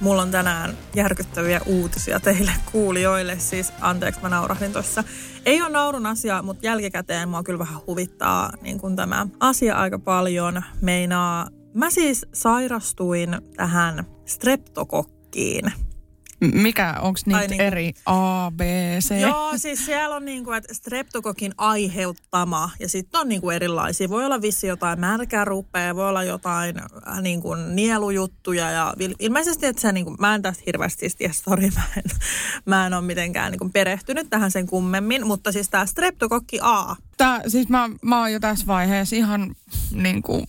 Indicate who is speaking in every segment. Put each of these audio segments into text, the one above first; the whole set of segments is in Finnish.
Speaker 1: Mulla on tänään järkyttäviä uutisia teille kuulijoille. Siis anteeksi, mä naurahdin tuossa. Ei ole naurun asia, mutta jälkikäteen mua kyllä vähän huvittaa niin kun tämä asia aika paljon. Meinaa, mä siis sairastuin tähän streptokokkiin
Speaker 2: mikä, onko niitä
Speaker 1: Ai niin.
Speaker 2: eri A, B, C?
Speaker 1: Joo, siis siellä on niin kuin, että streptokokin aiheuttama ja sitten on niin kuin erilaisia. Voi olla vissi jotain märkärupea, voi olla jotain äh, niin kuin nielujuttuja ja ilmeisesti, että se niin kuin, mä en tästä hirveästi siis tiedä, sorry, mä en, mä en ole mitenkään niin kuin perehtynyt tähän sen kummemmin, mutta siis tämä streptokokki A,
Speaker 2: Tää, siis mä, mä oon jo tässä vaiheessa ihan niin kuin,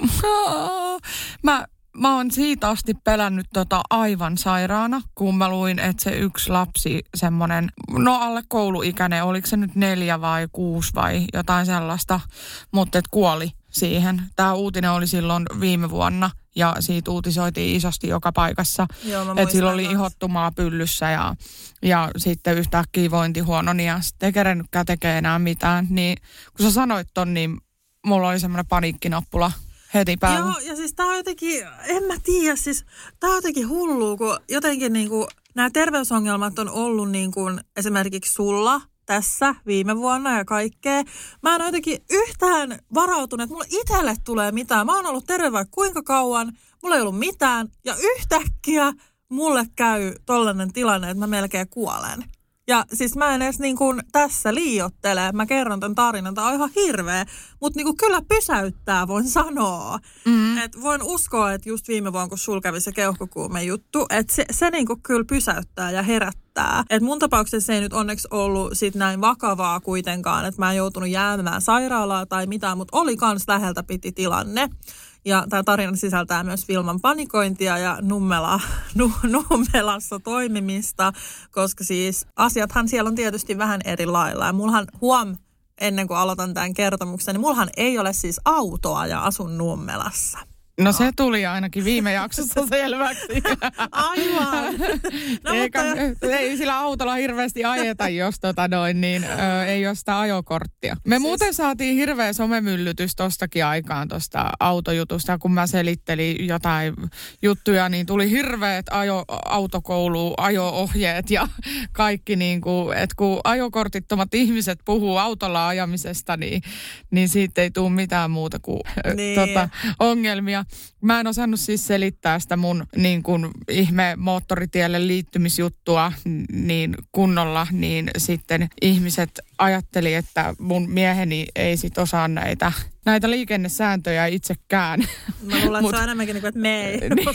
Speaker 2: mä, mä oon siitä asti pelännyt tota aivan sairaana, kun mä luin, että se yksi lapsi, semmonen, no alle kouluikäinen, oliko se nyt neljä vai kuusi vai jotain sellaista, mutta et kuoli siihen. Tämä uutinen oli silloin viime vuonna ja siitä uutisoitiin isosti joka paikassa. Että sillä oli ihottumaa pyllyssä ja, ja sitten yhtäkkiä vointi huono, niin ja sitten ei kerennytkään tekee enää mitään. Niin kun sä sanoit ton, niin mulla oli semmoinen paniikkinappula heti päällä.
Speaker 1: Joo, ja siis tää on jotenkin, en mä tiedä, siis tää on jotenkin hullua, kun jotenkin niinku, nämä terveysongelmat on ollut niin kuin esimerkiksi sulla tässä viime vuonna ja kaikkea. Mä en ole jotenkin yhtään varautunut, että mulle itselle tulee mitään. Mä oon ollut terve vaikka kuinka kauan, mulla ei ollut mitään ja yhtäkkiä mulle käy tollainen tilanne, että mä melkein kuolen. Ja siis mä en edes niin kuin tässä liiottele, mä kerron tämän tarinan, tämä on ihan hirveä, mutta niin kuin kyllä pysäyttää, voin sanoa. Mm. Et voin uskoa, että just viime vuonna, kun sul kävi se keuhkokuume juttu, että se, se niin kuin kyllä pysäyttää ja herättää. Et mun tapauksessa se ei nyt onneksi ollut sit näin vakavaa kuitenkaan, että mä en joutunut jäämään sairaalaa tai mitään, mutta oli kans läheltä piti tilanne. Ja tämä tarina sisältää myös Vilman panikointia ja nummela, nu, nummelassa toimimista, koska siis asiathan siellä on tietysti vähän eri lailla. Ja mullahan huom, ennen kuin aloitan tämän kertomuksen, niin mullahan ei ole siis autoa ja asun nummelassa.
Speaker 2: No se tuli ainakin viime jaksossa selväksi.
Speaker 1: Aivan. No,
Speaker 2: Eikä,
Speaker 1: mutta,
Speaker 2: ei sillä autolla hirveästi ajeta, jos tota noin, niin ö, ei ole sitä ajokorttia. Me siis... muuten saatiin hirveä somemyllytys tostakin aikaan tuosta autojutusta, kun mä selittelin jotain juttuja, niin tuli hirveät ajo, autokoulu, ajo-ohjeet ja kaikki niin kuin, että kun ajokortittomat ihmiset puhuu autolla ajamisesta, niin, niin siitä ei tule mitään muuta kuin
Speaker 1: niin.
Speaker 2: tota, ongelmia. Mä en osannut siis selittää sitä mun niin kuin ihme moottoritielle liittymisjuttua niin kunnolla, niin sitten ihmiset ajatteli, että mun mieheni ei sit osaa näitä, näitä liikennesääntöjä itsekään.
Speaker 1: mä luulen, että
Speaker 2: Mut-
Speaker 1: se on enemmänkin niin kuin, että me ei
Speaker 2: Niin.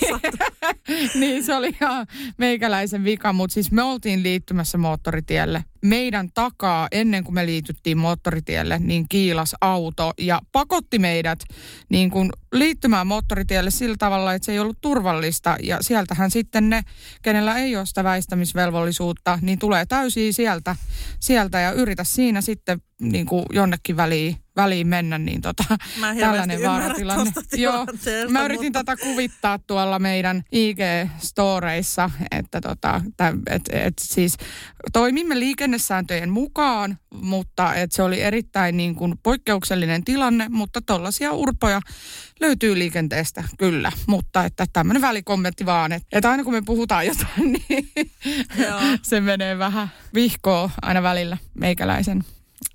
Speaker 2: niin se oli ihan meikäläisen vika, mutta siis me oltiin liittymässä moottoritielle. Meidän takaa, ennen kuin me liityttiin moottoritielle, niin kiilas auto ja pakotti meidät niin kuin liittymään moottoritielle sillä tavalla, että se ei ollut turvallista. Ja sieltähän sitten ne, kenellä ei ole sitä väistämisvelvollisuutta, niin tulee täysin sieltä, sieltä ja yritä siinä sitten niin kuin jonnekin väliin, väliin mennä, niin tota,
Speaker 1: Mä
Speaker 2: tällainen vaaratilanne. Joo, mä yritin
Speaker 1: mutta-
Speaker 2: tätä kuvittaa tuolla meidän IG-storeissa, että tota, et, et siis toimimme liikennesääntöjen mukaan, mutta et se oli erittäin niin kuin poikkeuksellinen tilanne, mutta tollaisia urpoja löytyy liikenteestä kyllä, mutta että tämmöinen välikommentti vaan, että, että aina kun me puhutaan jotain, niin
Speaker 1: Joo.
Speaker 2: se menee vähän vihkoa aina välillä meikäläisen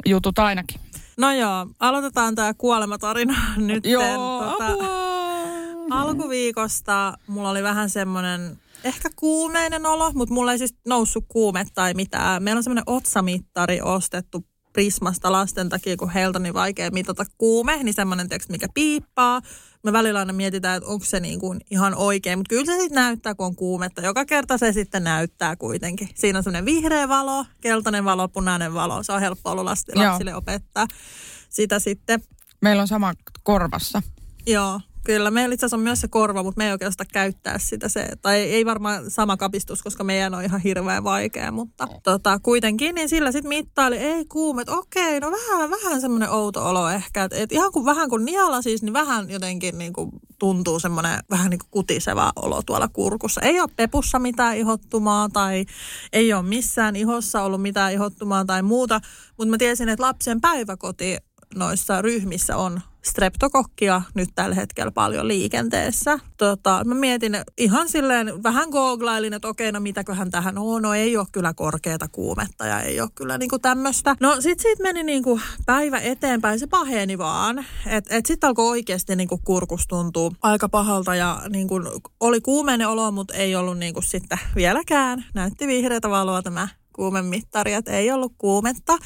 Speaker 2: jutut ainakin.
Speaker 1: No joo, aloitetaan tämä kuolematarina nyt.
Speaker 2: Joo,
Speaker 1: tota,
Speaker 2: apua!
Speaker 1: alkuviikosta mulla oli vähän semmoinen ehkä kuumeinen olo, mutta mulla ei siis noussut kuume tai mitään. Meillä on semmoinen otsamittari ostettu Prismasta lasten takia, kun heiltä on niin vaikea mitata kuume, niin semmoinen teksti, mikä piippaa. Me välillä aina mietitään, että onko se niin kuin ihan oikein, mutta kyllä se sitten näyttää, kun on kuumetta. Joka kerta se sitten näyttää kuitenkin. Siinä on semmoinen vihreä valo, keltainen valo, punainen valo. Se on helppo ollut lasti-
Speaker 2: Joo.
Speaker 1: lapsille opettaa sitä sitten.
Speaker 2: Meillä on sama korvassa.
Speaker 1: Joo, Kyllä, meillä itse asiassa on myös se korva, mutta me ei oikeastaan käyttää sitä. Se, tai ei varmaan sama kapistus, koska meidän on ihan hirveän vaikea, mutta no. tota, kuitenkin, niin sillä sitten mittaili, ei kuumet, okei, no vähän, vähän semmoinen outo olo ehkä. Että et ihan kuin vähän kuin niala siis, niin vähän jotenkin niin kuin tuntuu semmoinen vähän niin kuin kutiseva olo tuolla kurkussa. Ei ole pepussa mitään ihottumaa tai ei ole missään ihossa ollut mitään ihottumaa tai muuta, mutta mä tiesin, että lapsen päiväkoti noissa ryhmissä on streptokokkia nyt tällä hetkellä paljon liikenteessä. Tota, mä mietin ihan silleen, vähän googlailin, että okei, no mitäköhän tähän on. No ei ole kyllä korkeata kuumetta ja ei ole kyllä niinku tämmöistä. No sit siitä meni niinku päivä eteenpäin, se paheni vaan. Että et sitten alkoi oikeasti niinku kurkus tuntuu aika pahalta ja niinku oli kuumeinen olo, mutta ei ollut niinku sitten vieläkään. Näytti vihreätä valoa tämä kuumemittari, että ei ollut kuumetta.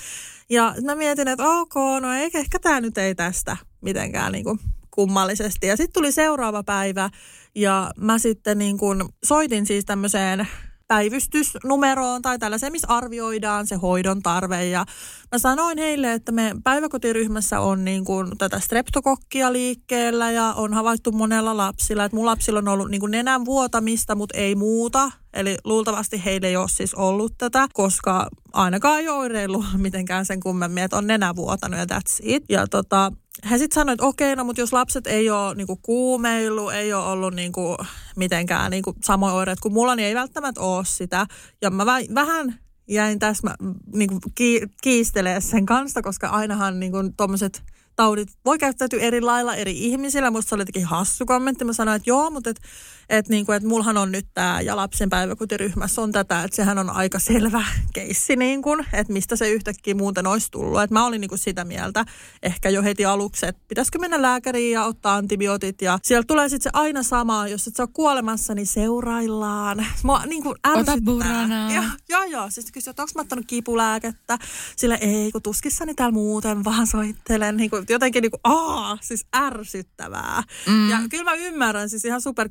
Speaker 1: Ja mä mietin, että ok, no ei, ehkä tämä nyt ei tästä mitenkään niin kuin kummallisesti. Ja sitten tuli seuraava päivä ja mä sitten niin kuin soitin siis tämmöiseen päivystysnumeroon tai tällaiseen, missä arvioidaan se hoidon tarve. Ja mä sanoin heille, että me päiväkotiryhmässä on niin kuin tätä streptokokkia liikkeellä ja on havaittu monella lapsilla. Että mun lapsilla on ollut niin kuin nenän vuotamista, mutta ei muuta. Eli luultavasti heille ei ole siis ollut tätä, koska ainakaan ei oireillut mitenkään sen kummemmin, että on nenä vuotanut ja that's it. Ja tota, hän sitten sanoi, että okei, no mutta jos lapset ei ole niinku kuumeillut, ei ole ollut niinku mitenkään niinku samoin oireet kuin mulla, niin ei välttämättä ole sitä. Ja mä vähän jäin tässä niinku ki, kiistelee sen kanssa, koska ainahan niinku tuommoiset taudit voi käyttäytyä eri lailla eri ihmisillä. Musta se oli jotenkin hassu kommentti. Mä sanoin, että joo, mutta et, et, niin kuin, että mullahan on nyt tämä ja lapsen päiväkotiryhmässä on tätä, että sehän on aika selvä keissi, niin kuin, että mistä se yhtäkkiä muuten olisi tullut. Et mä olin niin kuin sitä mieltä ehkä jo heti aluksi, että pitäisikö mennä lääkäriin ja ottaa antibiootit. Ja sieltä tulee sitten se aina sama, jos et sä ole kuolemassa, niin seuraillaan. Mua niin kuin
Speaker 2: Ota buranaa.
Speaker 1: Joo, joo, joo. Siis kysyä, että onko mä ottanut kipulääkettä? Sillä ei, kun tuskissani täällä muuten vaan soittelen. Niin kuin, jotenkin niin kuin, aa, siis ärsyttävää. Mm. Ja kyllä mä ymmärrän, siis ihan super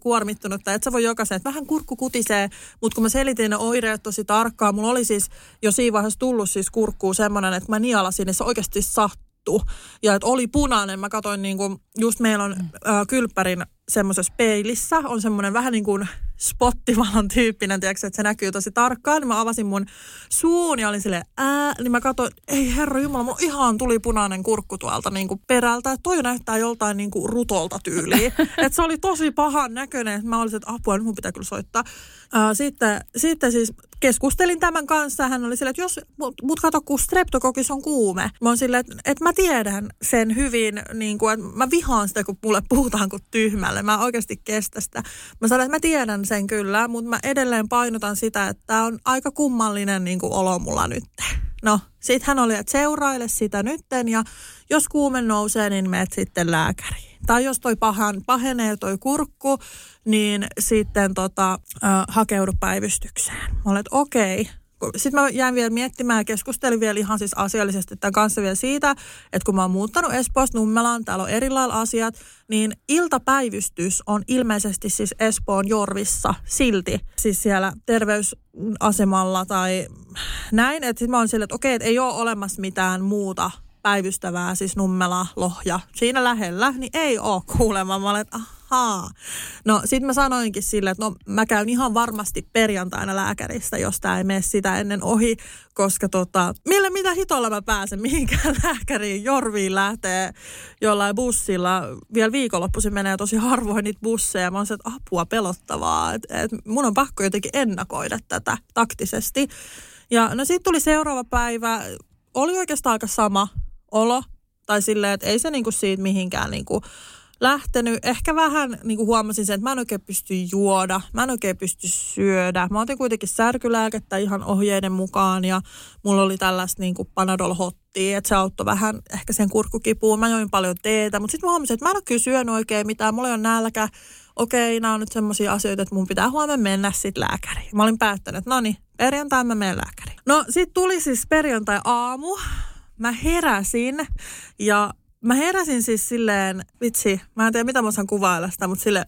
Speaker 1: kuormittunutta, että se voi jokaisen, että vähän kurkku kutisee, mutta kun mä selitin ne oireet tosi tarkkaan, mulla oli siis jo siinä vaiheessa tullut siis kurkkuun semmoinen, että mä nialasin, niin se oikeasti sattuu. Ja että oli punainen, mä katsoin niin kuin, just meillä on äh, kylppärin semmoisessa peilissä, on semmoinen vähän niin kuin spottivalon tyyppinen, tiedätkö, että se näkyy tosi tarkkaan. Niin mä avasin mun suun ja olin silleen, ää, niin mä katsoin, ei herra jumala, mulla ihan tuli punainen kurkku tuolta niin kuin perältä. Että toi näyttää joltain niin kuin rutolta tyyliin. että se oli tosi pahan näköinen. Mä olisin, että apua, nyt mun pitää kyllä soittaa. Ää, sitten, sitten siis keskustelin tämän kanssa. Hän oli silleen, että jos, mut, mut kato, kun streptokokis on kuume. Mä oon silleen, että, että mä tiedän sen hyvin, niin kuin, että mä vihaan sitä, kun mulle puhutaan kuin tyhmälle. Mä oikeasti kestä sitä. Mä sanoin, että mä tiedän sen kyllä, mutta mä edelleen painotan sitä, että tämä on aika kummallinen niin kuin olo mulla nyt. No, sit hän oli, että seuraile sitä nytten ja jos kuume nousee, niin menet sitten lääkäriin. Tai jos toi pahan, pahenee toi kurkku, niin sitten tota, äh, hakeudu päivystykseen. Mä olet okei, okay, sitten mä jäin vielä miettimään ja keskustelin vielä ihan siis asiallisesti tämän kanssa vielä siitä, että kun mä oon muuttanut Espoosta Nummelaan, täällä on erilailla asiat, niin iltapäivystys on ilmeisesti siis Espoon Jorvissa silti, siis siellä terveysasemalla tai näin. Että sitten mä oon silleen, että okei, että ei ole olemassa mitään muuta päivystävää, siis Nummela, Lohja, siinä lähellä, niin ei ole kuulemma. Mä olen, että ahaa. No sit mä sanoinkin sille, että no mä käyn ihan varmasti perjantaina lääkäristä, jos tämä ei mene sitä ennen ohi, koska tota, millä mitä hitolla mä pääsen mihinkään lääkäriin. Jorviin lähtee jollain bussilla. Vielä viikonloppuisin menee tosi harvoin niitä busseja. Mä oon se, että apua pelottavaa. Että et mun on pakko jotenkin ennakoida tätä taktisesti. Ja no sitten tuli seuraava päivä. Oli oikeastaan aika sama olo. Tai silleen, että ei se niinku siitä mihinkään niinku lähtenyt. Ehkä vähän niin kuin huomasin sen, että mä en oikein pysty juoda, mä en oikein pysty syödä. Mä otin kuitenkin särkylääkettä ihan ohjeiden mukaan ja mulla oli tällaista niin kuin panadol hottia, että se auttoi vähän ehkä sen kurkkukipuun. Mä join paljon teetä, mutta sitten mä huomasin, että mä en ole kyllä syönyt oikein mitään. Mulla ei ole nälkä. Okei, nämä on nyt semmoisia asioita, että mun pitää huomenna mennä sitten lääkäriin. Mä olin päättänyt, että no niin, perjantai mä menen lääkäriin. No sitten tuli siis perjantai aamu mä heräsin ja mä heräsin siis silleen, vitsi, mä en tiedä mitä mä osaan kuvailla sitä, mutta silleen,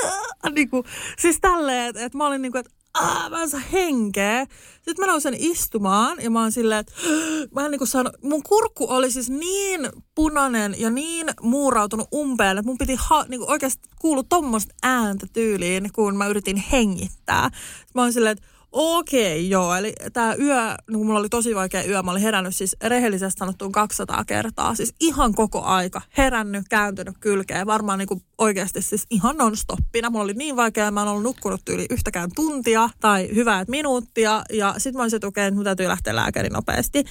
Speaker 1: niin kuin, siis tälleen, että, että mä olin niin kuin, että Aa, mä en saa henkeä. Sitten mä nousen istumaan ja mä oon silleen, että mä en niinku saanut, mun kurkku oli siis niin punainen ja niin muurautunut umpeen, että mun piti ha, niinku oikeasti kuulua tommoista ääntä tyyliin, kun mä yritin hengittää. Mä oon silleen, että Okei, okay, joo. Eli tämä yö, niin mulla oli tosi vaikea yö, mä olin herännyt siis rehellisesti sanottuun 200 kertaa. Siis ihan koko aika. Herännyt, kääntynyt kylkeen. Varmaan niin kuin oikeasti siis ihan non-stoppina. Mulla oli niin vaikea, mä en ollut nukkunut yli yhtäkään tuntia tai hyvää minuuttia. Ja sitten mä olisin, että okei, okay, täytyy lähteä lääkärin nopeasti.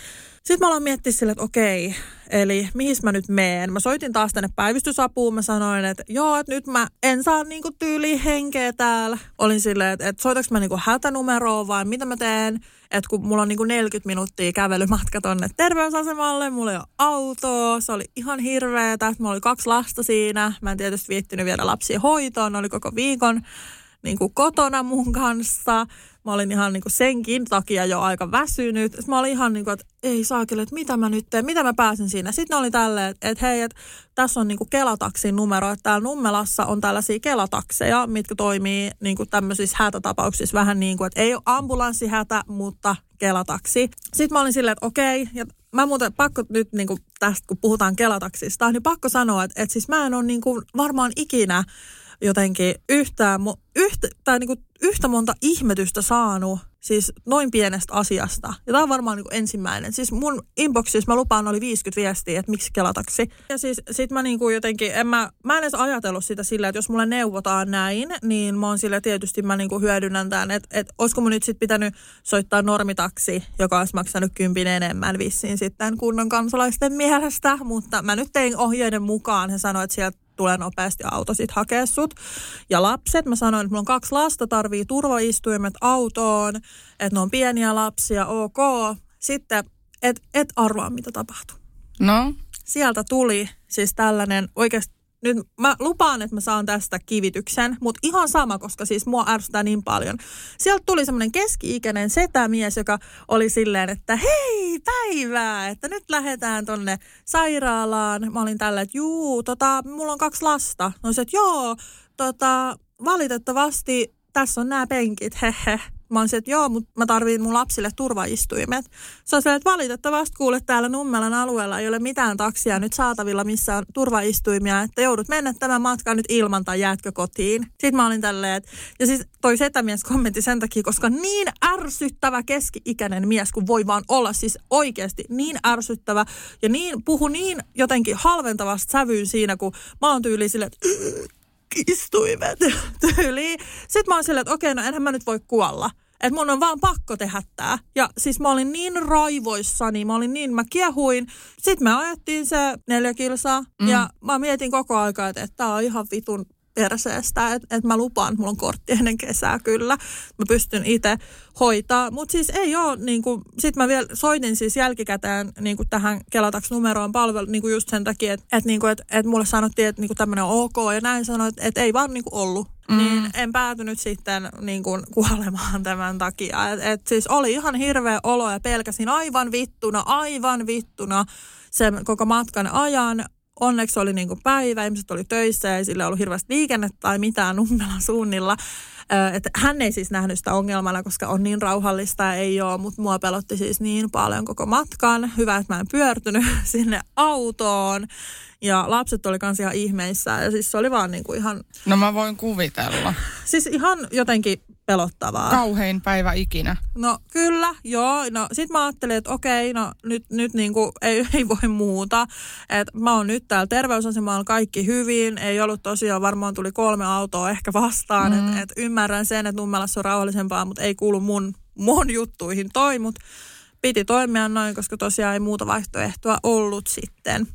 Speaker 1: Sitten mä aloin miettiä sille, että okei, eli mihin mä nyt meen. Mä soitin taas tänne päivystysapuun. Mä sanoin, että joo, että nyt mä en saa niinku tyyliin henkeä täällä. Olin silleen, että, että soitaks mä niinku hätänumeroon vai mitä mä teen. Että kun mulla on niinku 40 minuuttia kävelymatka tonne terveysasemalle, mulla ei ole autoa, se oli ihan hirveetä. Mulla oli kaksi lasta siinä. Mä en tietysti viittinyt viedä lapsia hoitoon, ne oli koko viikon niin kuin kotona mun kanssa. Mä olin ihan niin kuin senkin takia jo aika väsynyt. Sitten mä olin ihan niin kuin, että ei saakeli, että mitä mä nyt teen, mitä mä pääsen siinä. Sitten oli tälleen, että, että hei, että tässä on niin kuin Kelataksin numero, että täällä Nummelassa on tällaisia Kelatakseja, mitkä toimii niin kuin tämmöisissä hätätapauksissa vähän niin kuin, että ei ole ambulanssihätä, mutta Kelataksi. Sitten mä olin silleen, että okei, ja mä muuten pakko nyt niin kuin tästä, kun puhutaan Kelataksista, niin pakko sanoa, että, että siis mä en ole niin kuin varmaan ikinä jotenkin yhtään, yhtä, tai niin kuin yhtä monta ihmetystä saanut siis noin pienestä asiasta. Ja tämä on varmaan niin ensimmäinen. Siis mun inboxissa mä lupaan oli 50 viestiä, että miksi kelataksi. Ja siis sit mä niin kuin jotenkin, en mä, mä en edes ajatellut sitä sillä, että jos mulle neuvotaan näin, niin mä oon sillä tietysti mä niin kuin hyödynnän tämän, että, että olisiko mun nyt sitten pitänyt soittaa normitaksi, joka olisi maksanut kympin enemmän vissiin sitten kunnon kansalaisten mielestä, mutta mä nyt tein ohjeiden mukaan. He sanoivat, että sieltä tulee nopeasti auto sit hakea sut. Ja lapset, mä sanoin, että mulla on kaksi lasta, tarvii turvaistuimet autoon, että ne on pieniä lapsia, ok. Sitten, et, et arvaa, mitä tapahtuu.
Speaker 2: No?
Speaker 1: Sieltä tuli siis tällainen oikeasti nyt mä lupaan, että mä saan tästä kivityksen, mutta ihan sama, koska siis mua ärsyttää niin paljon. Sieltä tuli semmoinen keski-ikäinen setämies, joka oli silleen, että hei päivää, että nyt lähdetään tonne sairaalaan. Mä olin tällä, että juu, tota, mulla on kaksi lasta. No se, että joo, tota, valitettavasti tässä on nämä penkit, hehe. Mä oon että joo, mutta mä tarviin mun lapsille turvaistuimet. On se, että valitettavasti kuule täällä Nummelan alueella ei ole mitään taksia nyt saatavilla, missä on turvaistuimia, että joudut mennä tämän matkan nyt ilman tai jäätkö kotiin. Sitten mä olin tälleen, että, ja siis toi setämies kommentti sen takia, koska niin ärsyttävä keski-ikäinen mies kun voi vaan olla, siis oikeasti niin ärsyttävä ja niin, puhu niin jotenkin halventavasta sävyyn siinä, kun mä oon tyyli sille, että istuimet tyyliin. Sitten mä oon silleen, että okei, no enhän mä nyt voi kuolla. Että mun on vaan pakko tehdä tää. Ja siis mä olin niin raivoissani, mä olin niin, mä kiehuin. Sitten me ajettiin se neljä kilsaa mm. ja mä mietin koko aika, että, että tää on ihan vitun perseestä, että et mä lupaan, että mulla on kortti ennen kesää kyllä. Mä pystyn itse hoitaa, mutta siis ei ole, niin kuin, sit mä vielä soitin siis jälkikäteen niin kuin tähän Kelataks numeroon palvelu niin kuin just sen takia, että et, niin kuin, et, et mulle sanottiin, että niin kuin tämmöinen on ok ja näin sanoin, että et ei vaan niin kuin ollut. Mm. Niin en päätynyt sitten niin kuin kuolemaan tämän takia. Et, et siis oli ihan hirveä olo ja pelkäsin aivan vittuna, aivan vittuna sen koko matkan ajan onneksi oli niin kuin päivä, ihmiset oli töissä ja sillä ei ollut hirveästi liikennettä tai mitään Nummelan suunnilla. Että hän ei siis nähnyt sitä ongelmana, koska on niin rauhallista ja ei ole, mutta mua pelotti siis niin paljon koko matkan. Hyvä, että mä en pyörtynyt sinne autoon. Ja lapset oli kans ihan ihmeissä ja siis se oli vaan niin kuin ihan...
Speaker 2: No mä voin kuvitella.
Speaker 1: Siis ihan jotenkin pelottavaa.
Speaker 2: Kauhein päivä ikinä.
Speaker 1: No kyllä, joo. No sit mä ajattelin, että okei, no nyt, nyt niinku ei, ei voi muuta. Et mä oon nyt täällä terveysasemalla kaikki hyvin. Ei ollut tosiaan, varmaan tuli kolme autoa ehkä vastaan. Mm. Että et ymmärrän sen, että Nummelassa on rauhallisempaa, mutta ei kuulu mun, mun juttuihin toi. Piti toimia noin, koska tosiaan ei muuta vaihtoehtoa ollut sitten.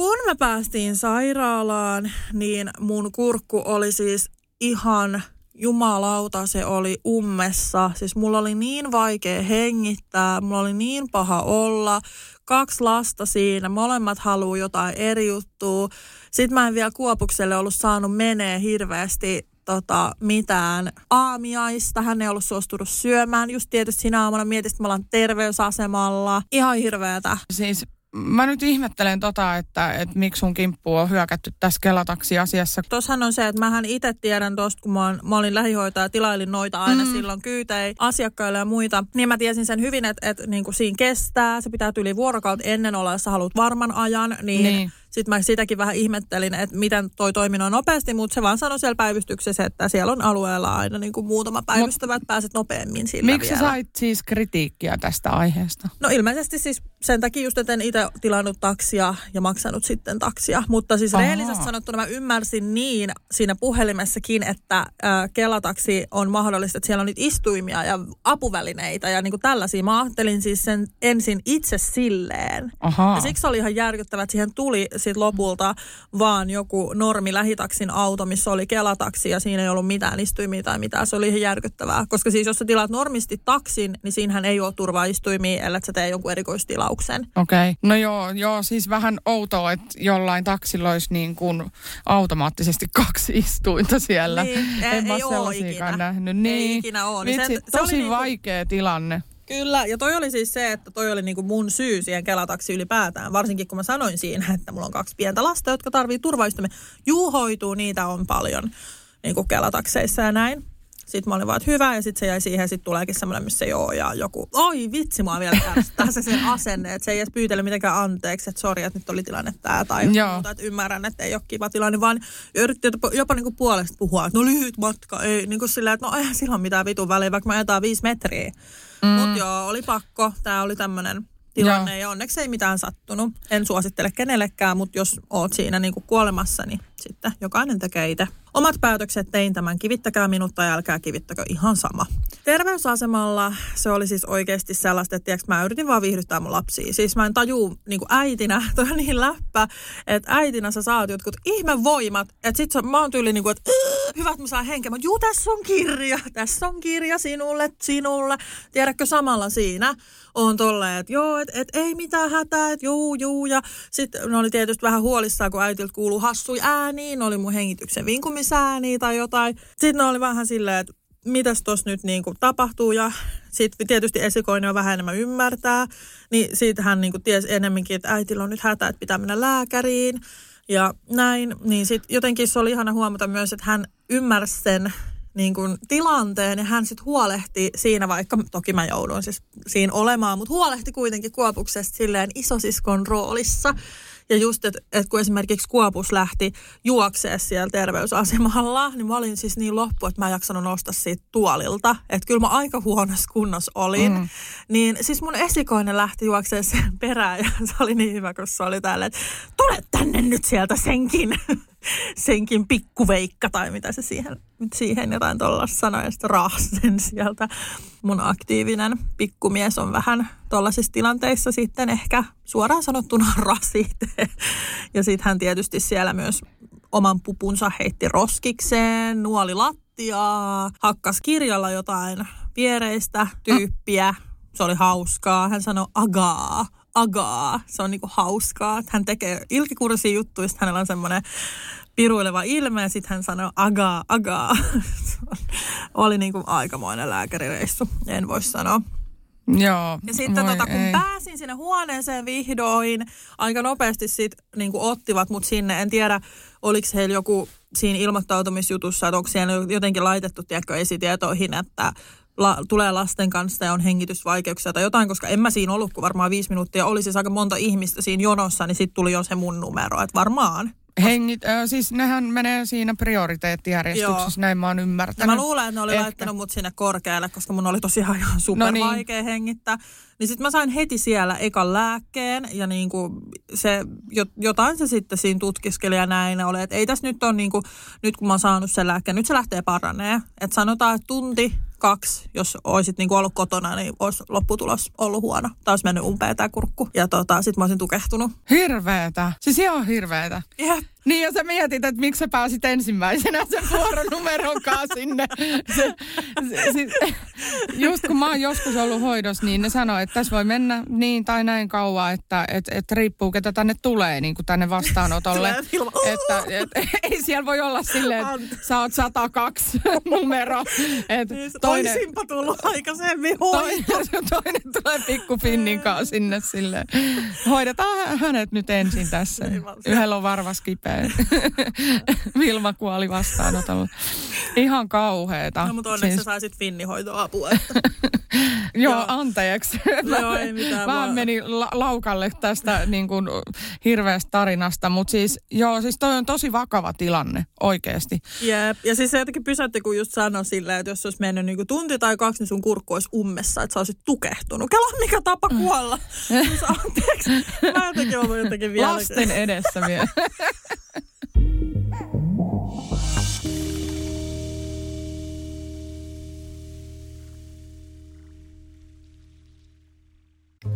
Speaker 1: Kun me päästiin sairaalaan, niin mun kurkku oli siis ihan jumalauta, se oli ummessa. Siis mulla oli niin vaikea hengittää, mulla oli niin paha olla. Kaksi lasta siinä, molemmat haluaa jotain eri juttua. Sitten mä en vielä Kuopukselle ollut saanut menee hirveästi tota, mitään aamiaista. Hän ei ollut suostunut syömään. Just tietysti sinä aamuna mietin, että me ollaan terveysasemalla. Ihan hirveätä.
Speaker 2: Siis mä nyt ihmettelen tota, että, että miksi sun kimppu on hyökätty tässä Kelataksi-asiassa.
Speaker 1: Tossahan on se, että mähän itse tiedän tosta, kun mä, oon, mä olin lähihoitaja, tilailin noita aina mm. silloin kyytei asiakkaille ja muita. Niin mä tiesin sen hyvin, että, että niin kuin siinä kestää. Se pitää yli vuorokautta ennen olla, jos sä haluat varman ajan. Niin, niin sitten mä sitäkin vähän ihmettelin, että miten toi toimi noin nopeasti, mutta se vaan sanoi siellä päivystyksessä, että siellä on alueella aina niin kuin muutama päivystävä, että pääset nopeammin sillä
Speaker 2: Miksi
Speaker 1: vielä.
Speaker 2: sait siis kritiikkiä tästä aiheesta?
Speaker 1: No ilmeisesti siis sen takia just, että en itse tilannut taksia ja maksanut sitten taksia. Mutta siis Aha. rehellisesti sanottuna mä ymmärsin niin siinä puhelimessakin, että äh, Kelataksi on mahdollista, että siellä on niitä istuimia ja apuvälineitä ja niin kuin tällaisia. Mä ajattelin siis sen ensin itse silleen.
Speaker 2: Aha.
Speaker 1: Ja siksi oli ihan järkyttävää, että siihen tuli sit lopulta vaan joku normi lähitaksin auto, missä oli kelataksi ja siinä ei ollut mitään istuimia tai mitään. Se oli ihan järkyttävää. Koska siis jos sä tilaat normisti taksin, niin siinähän ei ole turvaistuimia, ellei sä tee jonkun erikoistilauksen.
Speaker 2: Okei. Okay. No joo, joo, siis vähän outoa, että jollain taksilla olisi niin kuin automaattisesti kaksi istuinta siellä.
Speaker 1: Niin,
Speaker 2: en
Speaker 1: ei, ei ole ikinä.
Speaker 2: nähnyt. Niin.
Speaker 1: Ei ikinä ole.
Speaker 2: Niin Vitsi,
Speaker 1: sen, se
Speaker 2: tosi
Speaker 1: oli
Speaker 2: vaikea tilanne.
Speaker 1: Kyllä, ja toi oli siis se, että toi oli niinku mun syy siihen kelataksi ylipäätään. Varsinkin kun mä sanoin siinä, että mulla on kaksi pientä lasta, jotka tarvii turvaistumia. Juuhoituu, niitä on paljon niinku kelatakseissa ja näin. Sitten mä olin vaan, että hyvä, ja sitten se jäi siihen, sitten tuleekin semmoinen, missä joo, ja joku, oi vitsi, mä oon vielä tässä se asenne, että se ei edes pyytele mitenkään anteeksi, että sori, että nyt oli tilanne tää, tai
Speaker 2: Joo.
Speaker 1: muuta, että ymmärrän, että ei ole kiva tilanne, vaan yritti jopa, jopa niinku puolesta puhua, että no lyhyt matka, ei, niin kuin silleen, että no eihän sillä ole mitään vitun väliä, vaikka mä ajetaan viisi metriä. Mm. Mutta joo, oli pakko, tää oli tämmöinen tilanne, ja onneksi ei mitään sattunut. En suosittele kenellekään, mutta jos oot siinä niinku kuolemassa, niin sitten jokainen tekee itse. Omat päätökset tein tämän, kivittäkää minut tai älkää kivittäkö, ihan sama. Terveysasemalla se oli siis oikeasti sellaista, että tiiäks, mä yritin vaan viihdyttää mun lapsia. Siis mä en tajuu niin äitinä, toi on niin läppä, että äitinä sä saat jotkut ihmevoimat. Että sit sä, mä oon tyyli niin kuin, että hyvä, että mä saan henkeä. Mutta juu, tässä on kirja, tässä on kirja sinulle, sinulle. Tiedätkö samalla siinä? On tolleen, että joo, että et, ei mitään hätää, että juu, juu. Ja sitten ne oli tietysti vähän huolissaan, kun äitiltä kuuluu hassui ääniin, ne oli mun hengityksen vinkumisääniä tai jotain. Sitten ne oli vähän silleen, että mitäs tuossa nyt niin kuin tapahtuu ja sitten tietysti esikoinen on vähän enemmän ymmärtää, niin siitä hän niin kuin tiesi enemmänkin, että äitillä on nyt hätä, että pitää mennä lääkäriin ja näin. Niin sitten jotenkin se oli ihana huomata myös, että hän ymmärsi sen niin kuin tilanteen ja hän sitten huolehti siinä, vaikka toki mä jouduin siis siinä olemaan, mutta huolehti kuitenkin Kuopuksesta silleen isosiskon roolissa. Ja just, että et kun esimerkiksi Kuopus lähti juoksee siellä terveysasemalla, niin mä olin siis niin loppu, että mä en jaksanut nostaa siitä tuolilta. Että kyllä mä aika huonossa kunnossa olin. Mm. Niin siis mun esikoinen lähti juokseen sen perään ja se oli niin hyvä, kun se oli täällä, että tule tänne nyt sieltä senkin senkin pikkuveikka tai mitä se siihen, siihen jotain tuollaista sanoi ja sitten raasen sieltä. Mun aktiivinen pikkumies on vähän tuollaisissa tilanteissa sitten ehkä suoraan sanottuna rasite. Ja sitten hän tietysti siellä myös oman pupunsa heitti roskikseen, nuoli lattiaa, hakkas kirjalla jotain viereistä tyyppiä. Se oli hauskaa. Hän sanoi agaa agaa. Se on niinku hauskaa. Hän tekee ilkikursia juttuja, hänellä on semmoinen piruileva ilme ja sitten hän sanoi agaa, agaa. Oli niinku aikamoinen lääkärireissu, en voi sanoa.
Speaker 2: Joo.
Speaker 1: Ja sitten tota, kun ei. pääsin sinne huoneeseen vihdoin, aika nopeasti sit niin ottivat mut sinne. En tiedä, oliko heillä joku siinä ilmoittautumisjutussa, että onko siellä jotenkin laitettu, tiedätkö, esitietoihin, että la, tulee lasten kanssa ja on hengitysvaikeuksia tai jotain, koska en mä siinä ollut kuin varmaan viisi minuuttia. Oli siis aika monta ihmistä siinä jonossa, niin sitten tuli jo se mun numero, että varmaan.
Speaker 2: Hengit, äh, siis nehän menee siinä prioriteettijärjestyksessä, Joo. näin mä oon ymmärtänyt.
Speaker 1: Ja mä luulen, että ne oli Ehkä. laittanut mut sinne korkealle, koska mun oli tosiaan ihan super no niin. vaikea hengittää. Niin sitten mä sain heti siellä ekan lääkkeen ja niinku se, jotain se sitten siinä tutkiskeli ja näin oli, että ei tässä nyt ole niinku, nyt kun mä oon saanut sen lääkkeen, nyt se lähtee paranee. Että sanotaan, että tunti, kaksi, jos olisit niinku ollut kotona, niin olisi lopputulos ollut huono. Tai olisi mennyt umpeen tämä kurkku. Ja tota, sit mä olisin tukehtunut.
Speaker 2: Hirveetä. Siis ihan hirveetä.
Speaker 1: Jep.
Speaker 2: Niin ja sä mietit, että miksi sä pääsit ensimmäisenä sen vuoronumeron kanssa sinne. Se, se, se, just kun mä oon joskus ollut hoidossa, niin ne sanoo, että tässä voi mennä niin tai näin kauan, että et, et riippuu ketä tänne tulee niin kuin tänne vastaanotolle. että et, ei siellä voi olla silleen, että sä oot 102 numero. Et
Speaker 1: Niin,
Speaker 2: toinen,
Speaker 1: Oisinpa tullut aikaisemmin
Speaker 2: toinen, toinen tulee pikku kanssa sinne sille. Hoidetaan hä- hänet nyt ensin tässä. Yhdellä on varvas kipeä. Vilma kuoli vastaanotolla. Ihan kauheeta.
Speaker 1: No, mutta onneksi
Speaker 2: Siis-
Speaker 1: sä saisit finnihoitoapua. Että.
Speaker 2: Joo, anteeksi.
Speaker 1: Joo, ei mitään,
Speaker 2: Vähän
Speaker 1: vaan-
Speaker 2: meni la- laukalle tästä niin kuin, hirveästä tarinasta, mutta siis joo, siis toi on tosi vakava tilanne oikeasti.
Speaker 1: Jep. Ja siis se jotenkin pysäytti, kun just sanoi silleen, että jos olisi mennyt niinku tunti tai kaksi, niin sun kurkku olisi ummessa, että sä olisit tukehtunut. Kela mikä tapa kuolla. Siis anteeksi. Mä jotenkin ollut jotenkin vielä.
Speaker 2: Lasten edessä vielä.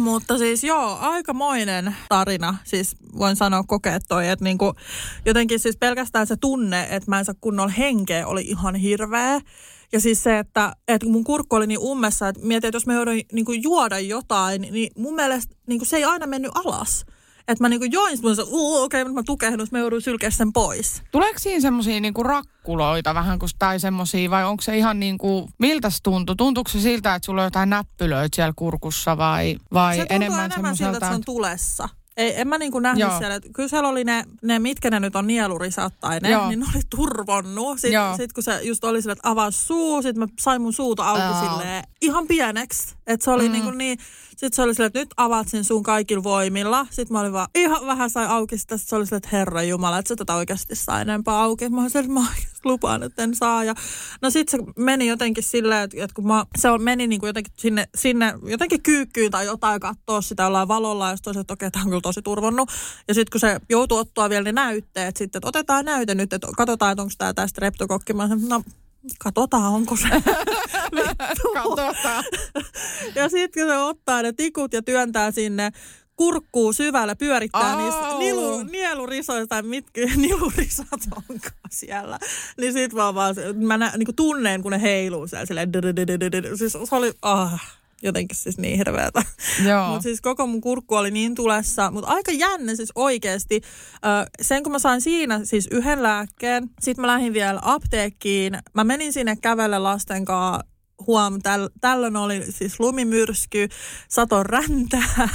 Speaker 1: Mutta siis joo, aikamoinen tarina. Siis voin sanoa kokea toi, että niinku, jotenkin siis pelkästään se tunne, että mä en saa kunnolla henkeä, oli ihan hirveä. Ja siis se, että, että mun kurkku oli niin ummessa, että mietin, että jos mä joudun niinku juoda jotain, niin mun mielestä niinku se ei aina mennyt alas. Että mä niinku join, sanoin, okei, okay, mä tukehdun, mä joudun sylkeä sen pois.
Speaker 2: Tuleeko siinä semmoisia niinku rakkuloita vähän kuin tai semmoisia vai onko se ihan niinku, miltä se tuntuu? Tuntuuko se siltä, että sulla on jotain näppylöitä siellä kurkussa vai, vai
Speaker 1: se
Speaker 2: enemmän,
Speaker 1: enemmän siltä, että se on tulessa. Ei, en mä niinku nähnyt
Speaker 2: Joo.
Speaker 1: siellä. että Kyllä siellä oli ne, ne, mitkä ne nyt on nielurisat tai ne,
Speaker 2: Joo.
Speaker 1: niin ne oli turvonnut. Sitten sit kun se just oli sille, että avaa suu, sitten mä sain mun suuta auki
Speaker 2: Joo.
Speaker 1: silleen ihan pieneksi. Että se oli mm. niinku niin, sitten se oli silleen, että nyt avaat sen suun kaikilla voimilla. Sitten mä olin vaan ihan vähän sai auki sitä. Sitten se oli silleen, että herra jumala, että sä tätä oikeasti saa enempää auki. Mä olin silleen, että mä lupaan, että en saa. Ja, no sitten se meni jotenkin silleen, että, että kun mä, se meni niinku jotenkin sinne, sinne jotenkin kyykkyyn tai jotain katsoa sitä jollain valolla. Ja sitten että okei, tämä on kyllä tosi turvonnut. Ja sitten kun se joutuu ottaa vielä ne näytteet sitten, että otetaan näyte nyt, että katsotaan, että onko tämä tästä reptokokki. Mä sanoin, no katsotaan, onko se. Vittu.
Speaker 2: Katsotaan.
Speaker 1: Ja sitten kun se ottaa ne tikut ja työntää sinne kurkkuu syvälle, pyörittää
Speaker 2: Au.
Speaker 1: niissä nilu, nielurisoissa tai mitkä nielurisat onkaan siellä. Niin sit vaan vaan, mä nä, niin tunneen, kun ne heiluu siellä silleen. Siis se oli, ah, jotenkin siis niin hirveetä.
Speaker 2: Joo.
Speaker 1: Mutta siis koko mun kurkku oli niin tulessa, mutta aika jännä siis oikeasti. Ö, sen kun mä sain siinä siis yhden lääkkeen, sitten mä lähdin vielä apteekkiin. Mä menin sinne kävelle lasten kanssa huom, täl, tällöin oli siis lumimyrsky, sato räntää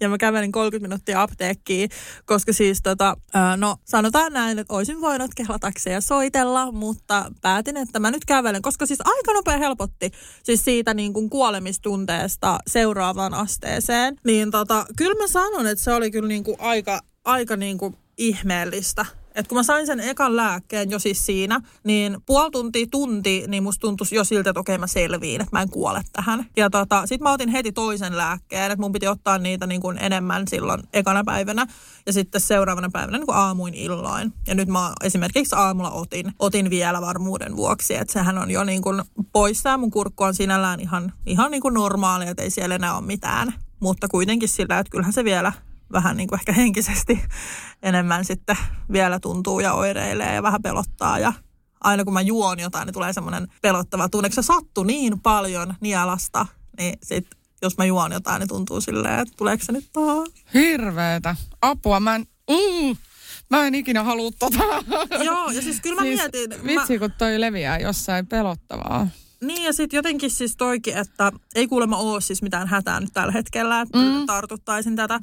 Speaker 1: ja mä kävelin 30 minuuttia apteekkiin, koska siis tota, no sanotaan näin, että olisin voinut kehlatakseen ja soitella, mutta päätin, että mä nyt kävelen, koska siis aika nopea helpotti siis siitä niin kuin kuolemistunteesta seuraavaan asteeseen. Niin tota, kyllä mä sanon, että se oli kyllä niin kuin aika, aika niin kuin ihmeellistä. Et kun mä sain sen ekan lääkkeen jo siis siinä, niin puoli tuntia, tunti, niin musta tuntui jo siltä, että okei mä selviin, että mä en kuole tähän. Ja tota, sit mä otin heti toisen lääkkeen, että mun piti ottaa niitä niin kuin enemmän silloin ekana päivänä. Ja sitten seuraavana päivänä niin kuin aamuin illoin. Ja nyt mä esimerkiksi aamulla otin, otin vielä varmuuden vuoksi, että sehän on jo niin kuin poissa ja mun kurkku on sinällään ihan, ihan niin kuin normaali, että ei siellä enää ole mitään. Mutta kuitenkin sillä, että kyllähän se vielä vähän niin kuin ehkä henkisesti enemmän sitten vielä tuntuu ja oireilee ja vähän pelottaa. Ja aina kun mä juon jotain, niin tulee semmoinen pelottava tunne. Kun se sattuu niin paljon nielasta, niin sit jos mä juon jotain, niin tuntuu silleen, että tuleeko se nyt taas.
Speaker 2: Hirveetä. Apua, mä en... Mm, mä en ikinä halua tota.
Speaker 1: Joo, ja siis kyllä mä
Speaker 2: siis,
Speaker 1: mietin.
Speaker 2: Vitsi,
Speaker 1: mä,
Speaker 2: kun toi leviää jossain pelottavaa.
Speaker 1: niin ja sitten jotenkin siis toikin, että ei kuulemma ole siis mitään hätää nyt tällä hetkellä, että mm. tartuttaisin tätä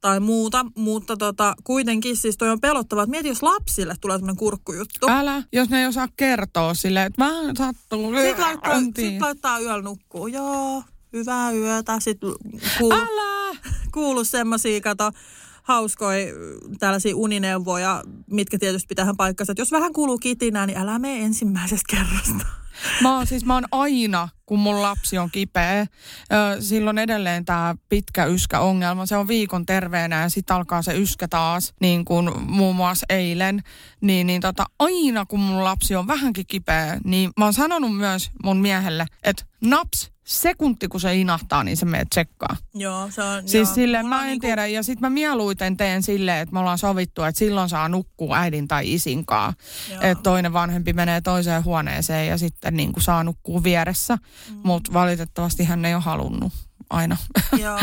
Speaker 1: tai muuta, mutta tota, kuitenkin siis toi on pelottavaa, että mieti, jos lapsille tulee tämmöinen kurkkujuttu.
Speaker 2: Älä, jos ne ei osaa kertoa silleen, että vähän sattuu.
Speaker 1: Sitten laittaa, sit laittaa yöllä nukkuu. Joo, hyvää yötä. Sitten kuuluu,
Speaker 2: Älä!
Speaker 1: kuulu semmosia, kato, hauskoja tällaisia unineuvoja, mitkä tietysti pitää paikkansa. Että jos vähän kuuluu kitinää, niin älä mene ensimmäisestä kerrasta.
Speaker 2: Mä oon siis, mä oon aina, kun mun lapsi on kipeä, silloin edelleen tämä pitkä yskäongelma. Se on viikon terveenä ja sitten alkaa se yskä taas, niin kuin muun muassa eilen. Niin, niin tota, aina kun mun lapsi on vähänkin kipeä, niin mä oon sanonut myös mun miehelle, että naps, sekunti kun se inahtaa, niin se menee tsekkaa.
Speaker 1: Joo, se on...
Speaker 2: Siis
Speaker 1: joo.
Speaker 2: silleen
Speaker 1: Mulla
Speaker 2: mä en
Speaker 1: niinku-
Speaker 2: tiedä, ja sitten mä mieluiten teen silleen, että me ollaan sovittu, että silloin saa nukkua äidin tai isinkaan. Että toinen vanhempi menee toiseen huoneeseen ja sitten niin kuin saa nukkua vieressä. Mm. Mutta valitettavasti hän ei ole halunnut aina.
Speaker 1: Joo.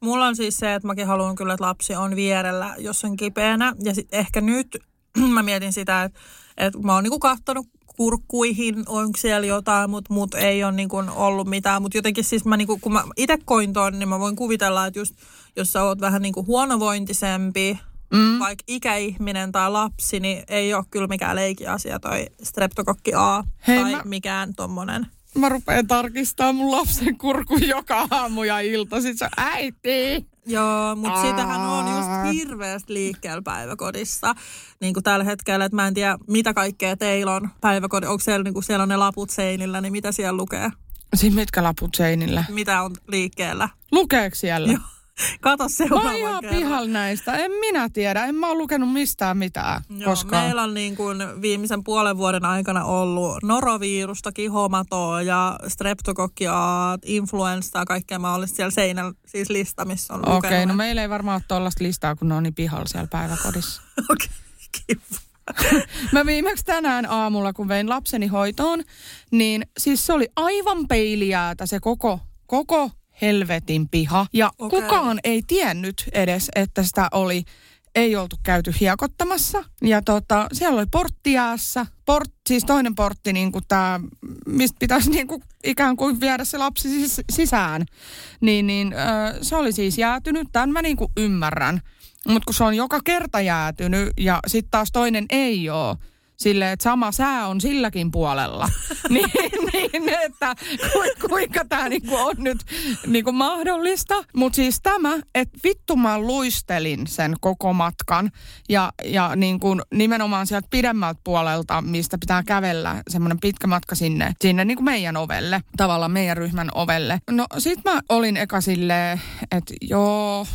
Speaker 1: Mulla on siis se, että mäkin haluan kyllä, että lapsi on vierellä, jos on kipeänä. Ja sitten ehkä nyt mä mietin sitä, että, että mä oon niinku katsonut kurkkuihin, onko siellä jotain, mutta mut ei ole niinku ollut mitään. Mutta jotenkin siis mä niinku, kun mä itse koin ton, niin mä voin kuvitella, että just jos sä oot vähän niinku huonovointisempi, mm. vaikka ikäihminen tai lapsi, niin ei ole kyllä mikään leikiasia toi streptokokki A
Speaker 2: Hei,
Speaker 1: tai
Speaker 2: mä-
Speaker 1: mikään tommonen.
Speaker 2: Mä rupean tarkistaa mun lapsen kurku joka aamu ja ilta. Sitten se äiti.
Speaker 1: Joo, mutta sitähän on just hirveästi liikkeellä päiväkodissa. Niin kuin tällä hetkellä, että mä en tiedä, mitä kaikkea teillä on päiväkodin. Onko siellä, niin kuin siellä on ne laput seinillä, niin mitä siellä lukee?
Speaker 2: Siis mitkä laput seinillä?
Speaker 1: Mitä on liikkeellä?
Speaker 2: Lukeeko siellä?
Speaker 1: Joo. Kato
Speaker 2: Mä
Speaker 1: seuraavan
Speaker 2: oon ihan
Speaker 1: kerran.
Speaker 2: pihalla näistä. En minä tiedä. En mä ole lukenut mistään mitään
Speaker 1: Joo,
Speaker 2: koskaan.
Speaker 1: meillä on niin kuin viimeisen puolen vuoden aikana ollut norovirusta, kihomatoa ja streptokokkia, influenssaa, kaikkea mahdollista siellä seinällä, siis lista, missä on
Speaker 2: Okei, okay, no meillä ei varmaan ole tollaista listaa, kun ne on niin pihalla siellä päiväkodissa.
Speaker 1: Okei, kiva.
Speaker 2: Mä viimeksi tänään aamulla, kun vein lapseni hoitoon, niin siis se oli aivan peiliäätä se koko, koko helvetin piha. Ja okay. kukaan ei tiennyt edes, että sitä oli, ei oltu käyty hiekottamassa. Ja tota, siellä oli portti jäässä. Port, siis toinen portti, niin kuin tämä, mistä pitäisi niin kuin ikään kuin viedä se lapsi sis- sisään. Niin, niin äh, se oli siis jäätynyt. Tämän mä niin kuin ymmärrän. Mutta kun se on joka kerta jäätynyt ja sitten taas toinen ei ole, silleen, että sama sää on silläkin puolella, niin, niin että ku, kuinka tämä niinku on nyt niinku mahdollista. Mutta siis tämä, että vittu mä luistelin sen koko matkan ja, ja niinku nimenomaan sieltä pidemmältä puolelta, mistä pitää kävellä semmoinen pitkä matka sinne, sinne niinku meidän ovelle, tavallaan meidän ryhmän ovelle. No sit mä olin eka silleen, että joo,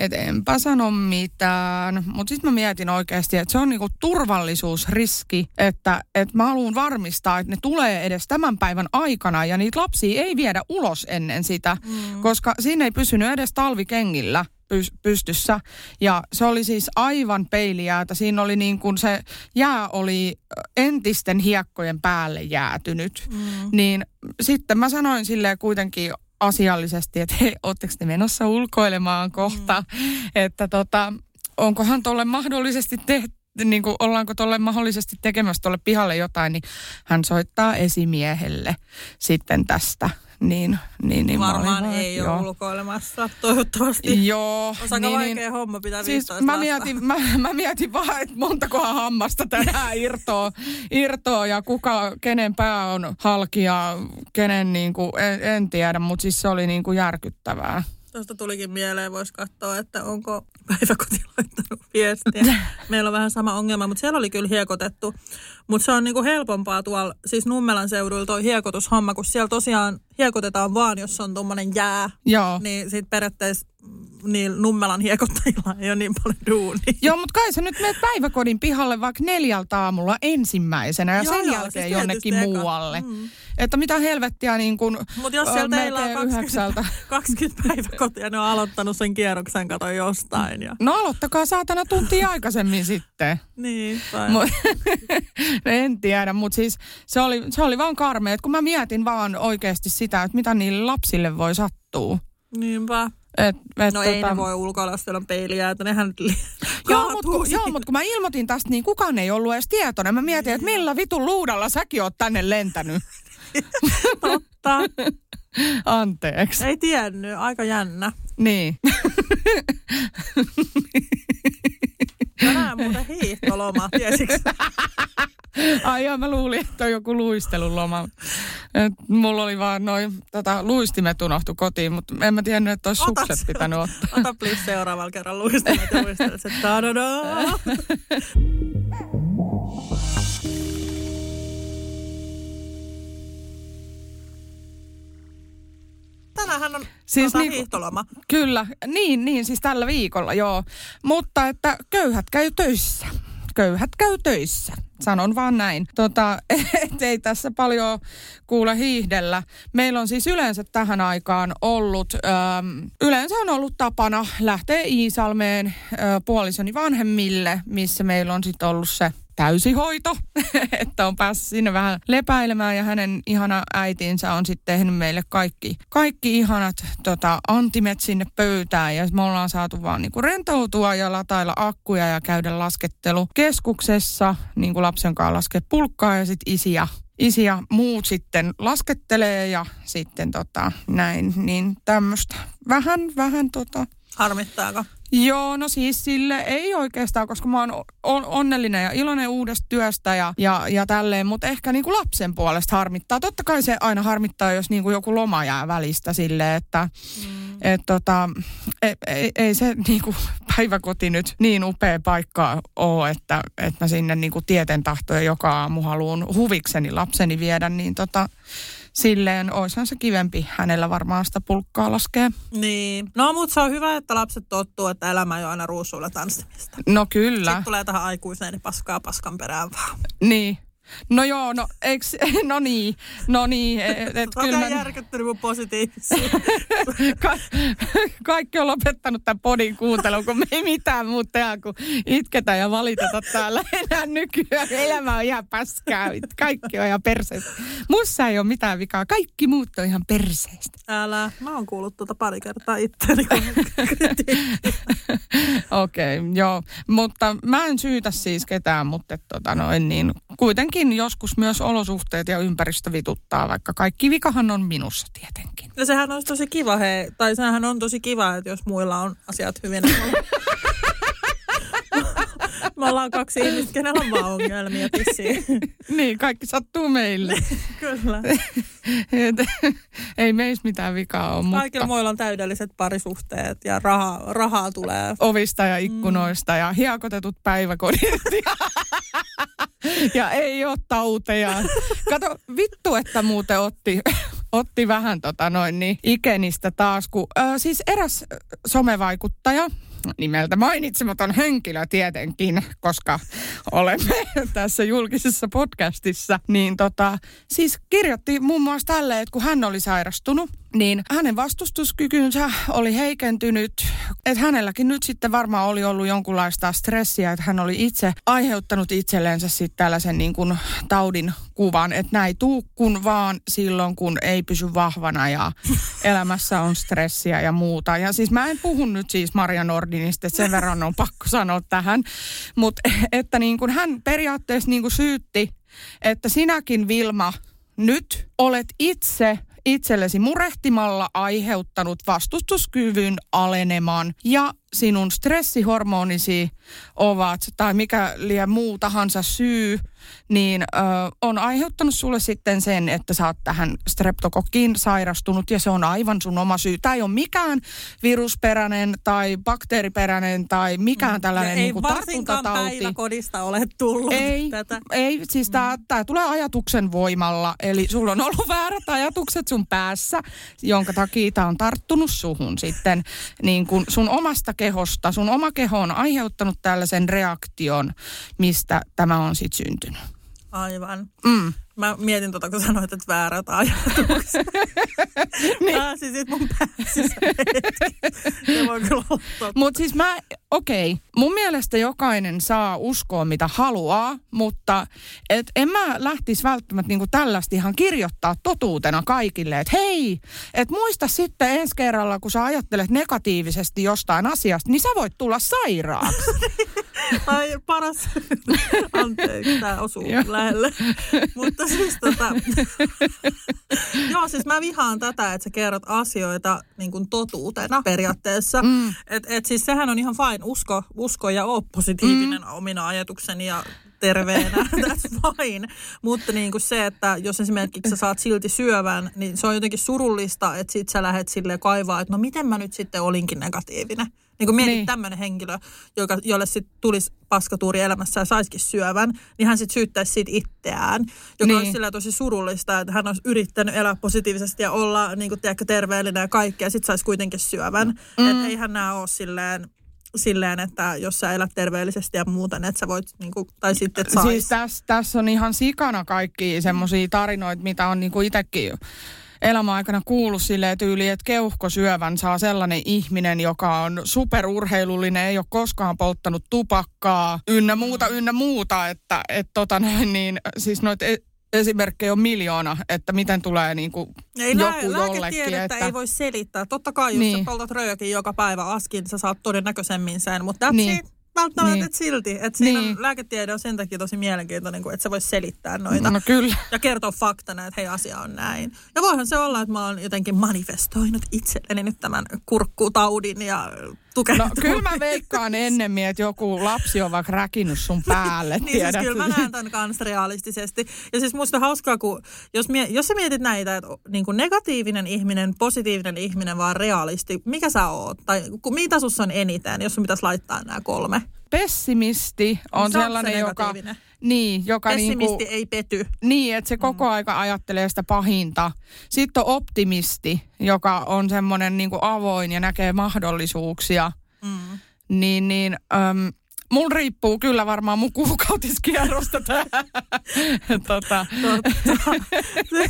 Speaker 2: että enpä sano mitään. Mutta sitten mä mietin oikeasti, että se on niinku turvallisuusriski, että, että mä haluan varmistaa, että ne tulee edes tämän päivän aikana ja niitä lapsia ei viedä ulos ennen sitä, mm. koska siinä ei pysynyt edes talvikengillä pys- pystyssä. Ja se oli siis aivan peiliäätä. Siinä oli niin kuin se jää oli entisten hiekkojen päälle jäätynyt. Mm. Niin sitten mä sanoin silleen kuitenkin asiallisesti, että hei, ootteko te menossa ulkoilemaan kohta, mm. että tota, onkohan tuolle mahdollisesti tehty niin kuin ollaanko tuolle mahdollisesti tekemässä tuolle pihalle jotain, niin hän soittaa esimiehelle sitten tästä. Niin, niin, niin olin
Speaker 1: Varmaan
Speaker 2: vaan,
Speaker 1: ei
Speaker 2: joo.
Speaker 1: ole ulkoilemassa, toivottavasti.
Speaker 2: Joo.
Speaker 1: Olisi aika vaikea homma pitää
Speaker 2: Siis
Speaker 1: 15
Speaker 2: mä mietin, mä, mä mietin vaan, että montakohan hammasta tänään irtoa, irtoa ja kuka, kenen pää on halki ja kenen niin kuin, en, en tiedä, mutta siis se oli niin kuin järkyttävää.
Speaker 1: Tuosta tulikin mieleen, voisi katsoa, että onko päiväkoti laittanut viestiä. Meillä on vähän sama ongelma, mutta siellä oli kyllä hiekotettu. Mutta se on niinku helpompaa tuolla, siis Nummelan seuduilla toi hiekotushomma, kun siellä tosiaan hiekotetaan vaan, jos on tuommoinen jää.
Speaker 2: Joo.
Speaker 1: Niin sit periaatteessa niin Nummelan hiekottajilla ei ole niin paljon duunia.
Speaker 2: Joo, mutta kai sä nyt menet päiväkodin pihalle vaikka neljältä aamulla ensimmäisenä ja
Speaker 1: Joo,
Speaker 2: sen
Speaker 1: joo,
Speaker 2: jälkeen
Speaker 1: siis
Speaker 2: jonnekin
Speaker 1: eka.
Speaker 2: muualle.
Speaker 1: Mm.
Speaker 2: Että mitä helvettiä niin kuin
Speaker 1: Mutta jos
Speaker 2: ö,
Speaker 1: siellä teillä on
Speaker 2: melkein
Speaker 1: 20,
Speaker 2: yhdeksältä.
Speaker 1: 20 päiväkotia, ne on aloittanut sen kierroksen, kato jostain. Ja,
Speaker 2: No aloittakaa saatana tuntia aikaisemmin sitten.
Speaker 1: niin,
Speaker 2: en tiedä, mutta siis se oli, se oli vaan karmea, että kun mä mietin vaan oikeasti sitä, että mitä niille lapsille voi sattua.
Speaker 1: niinpä.
Speaker 2: Et, et,
Speaker 1: No ei ne voi ulkoilla, jos on peiliä, että nehän
Speaker 2: Joo, mutta kun, joo, mut kun mä ilmoitin tästä, niin kukaan ei ollut edes tietoinen. Mä mietin, että millä vitun luudalla säkin oot tänne lentänyt.
Speaker 1: Totta.
Speaker 2: Anteeksi.
Speaker 1: Ei tiennyt, aika jännä.
Speaker 2: Niin.
Speaker 1: Tänään muuten hiihtoloma, tiesitkö?
Speaker 2: Ai joo, mä luulin, että on joku luisteluloma. Et mulla oli vaan noin tota, luistimet unohtu kotiin, mutta en mä tiennyt, että olisi
Speaker 1: Ota
Speaker 2: sukset
Speaker 1: se.
Speaker 2: pitänyt ottaa.
Speaker 1: Ota please seuraavalla kerralla luistelet ja luistelet, että tadadaa. Tänäänhän on
Speaker 2: Siis
Speaker 1: tota,
Speaker 2: niinku-
Speaker 1: hiihtoloma.
Speaker 2: Kyllä, niin, niin, siis tällä viikolla, joo. Mutta että köyhät käy töissä. Köyhät käy töissä. Sanon vaan näin. Tota, ei tässä paljon kuule hiihdellä. Meillä on siis yleensä tähän aikaan ollut, ähm, yleensä on ollut tapana lähteä Iisalmeen äh, puolisoni vanhemmille, missä meillä on sitten ollut se täysihoito, että on päässyt sinne vähän lepäilemään ja hänen ihana äitinsä on sitten tehnyt meille kaikki, kaikki ihanat tota, antimet sinne pöytään ja me ollaan saatu vaan niinku rentoutua ja latailla akkuja ja käydä laskettelukeskuksessa, niin kuin lapsen kanssa laskea pulkkaa ja sitten isi ja isi ja muut sitten laskettelee ja sitten tota, näin, niin tämmöistä. Vähän, vähän tota,
Speaker 1: Harmittaako?
Speaker 2: Joo, no siis sille ei oikeastaan, koska mä oon on, onnellinen ja iloinen uudesta työstä ja, ja, ja tälleen, mutta ehkä niin kuin lapsen puolesta harmittaa. Totta kai se aina harmittaa, jos niin kuin joku loma jää välistä sille, että mm. et tota, ei, ei, ei se niin kuin päiväkoti nyt niin upea paikka ole, että, että mä sinne niin kuin tieten tahtoja joka aamu haluan huvikseni lapseni viedä, niin tota, silleen oishan se kivempi hänellä varmaan sitä pulkkaa laskea.
Speaker 1: Niin. No, mutta se on hyvä, että lapset tottuu, että elämä ei ole aina ruusuilla tanssimista.
Speaker 2: No kyllä.
Speaker 1: Sitten tulee tähän aikuiseen, niin paskaa paskan perään vaan.
Speaker 2: Niin. No joo, no eiks, no niin, no niin. Et, et
Speaker 1: Okei,
Speaker 2: kyllä mä,
Speaker 1: järkyttynyt mun positiivisia.
Speaker 2: ka, kaikki on lopettanut tämän podin kuuntelun, kun me ei mitään muuta tehdä kuin itketä ja valiteta täällä enää nykyään. Elämä on ihan paskaa, kaikki on ihan perseestä. Mussa ei ole mitään vikaa, kaikki muut on ihan perseestä.
Speaker 1: Älä, mä oon kuullut tuota pari kertaa itseäni.
Speaker 2: Okei, okay, joo. Mutta mä en syytä siis ketään, mutta et, tota, noin, niin, kuitenkin joskus myös olosuhteet ja ympäristö vituttaa, vaikka kaikki vikahan on minussa tietenkin.
Speaker 1: Ja sehän olisi tosi kiva, hei, tai sehän on tosi kiva, että jos muilla on asiat hyvin. Me ollaan kaksi ihmistä, kenellä on vaan ongelmia tissiin.
Speaker 2: Niin, kaikki sattuu meille.
Speaker 1: Kyllä.
Speaker 2: Et, ei meissä mitään vikaa ole, mutta
Speaker 1: Kaikilla muilla on täydelliset parisuhteet ja rahaa, rahaa tulee.
Speaker 2: ovista ja ikkunoista ja hiekotetut päiväkodit. Ja, ja ei ole tauteja. Kato, vittu, että muuten otti, otti vähän tota noin niin ikenistä taas, kun ö, siis eräs somevaikuttaja, nimeltä mainitsematon henkilö tietenkin, koska olemme tässä julkisessa podcastissa, niin tota, siis kirjoitti muun muassa tälle, että kun hän oli sairastunut, niin hänen vastustuskykynsä oli heikentynyt, että hänelläkin nyt sitten varmaan oli ollut jonkunlaista stressiä, että hän oli itse aiheuttanut itsellensä sitten tällaisen niin kuin taudin kuvan, että näin tuu kun vaan silloin, kun ei pysy vahvana ja elämässä on stressiä ja muuta. Ja siis mä en puhu nyt siis Maria Nordinista, että sen verran on pakko sanoa tähän, mutta että niin kuin hän periaatteessa niin kuin syytti, että sinäkin Vilma nyt olet itse itsellesi murehtimalla aiheuttanut vastustuskyvyn aleneman. Ja sinun stressihormonisi ovat, tai mikä liian muu tahansa syy, niin ö, on aiheuttanut sulle sitten sen, että sä oot tähän streptokokkiin sairastunut ja se on aivan sun oma syy. Tämä ei ole mikään virusperäinen tai bakteeriperäinen tai mikään tällainen
Speaker 1: Ja ei
Speaker 2: niin kuin tartuntatauti.
Speaker 1: päiväkodista ole tullut
Speaker 2: Ei,
Speaker 1: tätä.
Speaker 2: ei siis tämä tää tulee ajatuksen voimalla. Eli sulla on ollut väärät ajatukset sun päässä, jonka takia tämä on tarttunut suhun sitten niin kun sun omasta kehosta. Sun oma keho on aiheuttanut tällaisen reaktion, mistä tämä on sitten syntynyt.
Speaker 1: Aivan.
Speaker 2: Mm.
Speaker 1: Mä mietin tota, kun sanoit, että väärät ajatukset. niin. Mun päässä. Se voi kyllä olla totta.
Speaker 2: Mutta siis mä, okei, okay, mun mielestä jokainen saa uskoa mitä haluaa, mutta et en mä lähtisi välttämättä niinku tällaista ihan kirjoittaa totuutena kaikille, että hei, että muista sitten ensi kerralla, kun sä ajattelet negatiivisesti jostain asiasta, niin sä voit tulla sairaaksi.
Speaker 1: Ai paras. Anteeksi, tämä osuu lähelle. Mutta siis tota... Joo, siis mä vihaan tätä, että sä kerrot asioita niin kuin totuutena periaatteessa. Mm. Et, et siis sehän on ihan fine. Usko, usko ja oo positiivinen mm. omina ajatukseni ja terveenä, that's fine. Mutta niin kuin se, että jos esimerkiksi sä saat silti syövän, niin se on jotenkin surullista, että sit sä lähdet silleen kaivaa, että no miten mä nyt sitten olinkin negatiivinen. Niin kun mietit niin. tämmöinen henkilö, joka, jolle sitten tulisi paskatuuri elämässä ja saisikin syövän, niin hän sitten syyttäisi siitä itseään, joka niin. olisi sillä tosi surullista, että hän olisi yrittänyt elää positiivisesti ja olla niin kuin, tiedätkö, terveellinen ja kaikkea, ja sitten saisi kuitenkin syövän. Mm. Että eihän nämä ole silleen silleen, että jos sä elät terveellisesti ja muuten, että sä voit, niin kuin, tai sitten, että sais.
Speaker 2: Siis tässä täs on ihan sikana kaikki semmoisia tarinoita, mitä on niin kuin itsekin elämän aikana kuullut silleen tyyli, että keuhkosyövän saa sellainen ihminen, joka on superurheilullinen, ei ole koskaan polttanut tupakkaa, ynnä muuta, ynnä muuta, että et tota noin, niin siis noit e- esimerkkejä on miljoona, että miten tulee niin kuin
Speaker 1: ei joku lää, jollekin. Että... ei voi selittää. Totta kai, jos niin. sä poltat röökin joka päivä askin, sä saat todennäköisemmin sen, mutta that's niin. it välttämättä niin. silti. Että siinä niin. on, lääketiede on sen takia tosi mielenkiintoinen, että sä vois selittää noita.
Speaker 2: No kyllä.
Speaker 1: Ja kertoa faktana, että hei asia on näin. Ja voihan se olla, että mä oon jotenkin manifestoinut itselleni nyt tämän kurkkutaudin ja
Speaker 2: No kyllä mä veikkaan ennemmin, että joku lapsi on vaikka räkinyt sun päälle.
Speaker 1: niin siis kyllä mä näen tämän kanssa realistisesti. Ja siis musta hauskaa, kun jos, mie, jos sä mietit näitä, että niin kuin negatiivinen ihminen, positiivinen ihminen, vaan realisti, mikä sä oot? Tai mitä sussa on eniten, jos sun pitäisi laittaa nämä kolme?
Speaker 2: Pessimisti on sellainen, se joka... Niin, joka
Speaker 1: Pessimisti niinku, ei pety.
Speaker 2: Niin, että se koko mm. aika ajattelee sitä pahinta. Sitten on optimisti, joka on semmoinen niinku avoin ja näkee mahdollisuuksia. Mm. Niin, niin äm, Mulla riippuu kyllä varmaan mun kuukautiskierrosta tää.
Speaker 1: tota. Totta.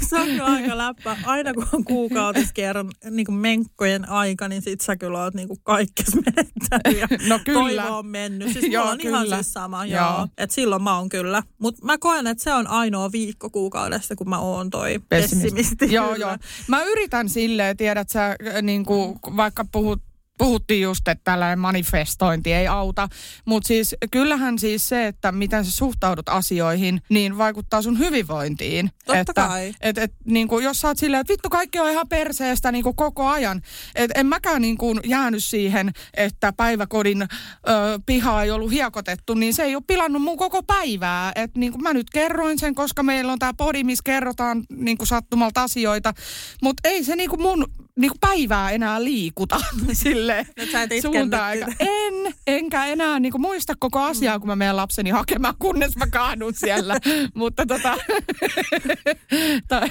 Speaker 1: Se on kyllä aika läppä. Aina kun on kuukautiskierron niin kuin menkkojen aika, niin sit sä kyllä oot niin kuin kaikkes menettänyt no kyllä. toivo on mennyt. Siis joo, on kyllä. ihan siis sama. Joo. joo. Et silloin mä oon kyllä. Mutta mä koen, että se on ainoa viikko kuukaudesta, kun mä oon toi pessimisti. pessimisti
Speaker 2: joo, joo. Mä yritän silleen, tiedät sä, niin kuin, vaikka puhut puhuttiin just, että tällainen manifestointi ei auta. Mutta siis kyllähän siis se, että miten sä suhtaudut asioihin, niin vaikuttaa sun hyvinvointiin.
Speaker 1: Totta
Speaker 2: että,
Speaker 1: kai.
Speaker 2: Et, et, niin kuin, jos sä oot silleen, että vittu kaikki on ihan perseestä niin kuin koko ajan. Et en mäkään niin kuin jäänyt siihen, että päiväkodin ö, piha ei ollut hiekotettu, niin se ei ole pilannut mun koko päivää. Et niin kuin mä nyt kerroin sen, koska meillä on tämä podi, missä kerrotaan niin kuin sattumalta asioita. Mutta ei se niin kuin mun niin kuin päivää enää liikuta sille suuntaan aika. En, enkä enää niin kuin muista koko asiaa, kun mä menen lapseni hakemaan, kunnes mä kaadun siellä. Mutta tota, tai,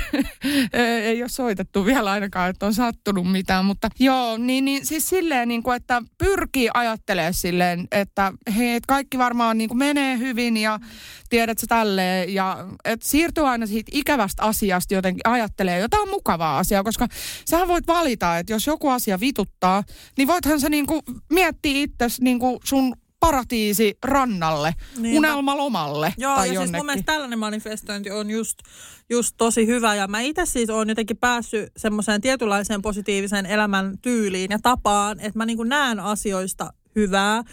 Speaker 2: ei ole soitettu vielä ainakaan, että on sattunut mitään. Mutta joo, niin, niin siis silleen, niin kuin, että pyrkii ajattelemaan silleen, että hei, kaikki varmaan niin kuin menee hyvin ja tiedät sä tälleen. Ja että siirtyy aina siitä ikävästä asiasta jotenkin ajattelee jotain mukavaa asiaa, koska sä voit valita, että jos joku asia vituttaa, niin voithan sä niinku miettiä itse niinku sun paratiisi rannalle, Niinpä. unelmalomalle
Speaker 1: Joo,
Speaker 2: tai
Speaker 1: ja
Speaker 2: jonnekin.
Speaker 1: siis mun mielestä tällainen manifestointi on just, just tosi hyvä. Ja mä itse siis oon jotenkin päässyt semmoiseen tietynlaiseen positiiviseen elämän tyyliin ja tapaan, että mä niinku näen asioista hyvää.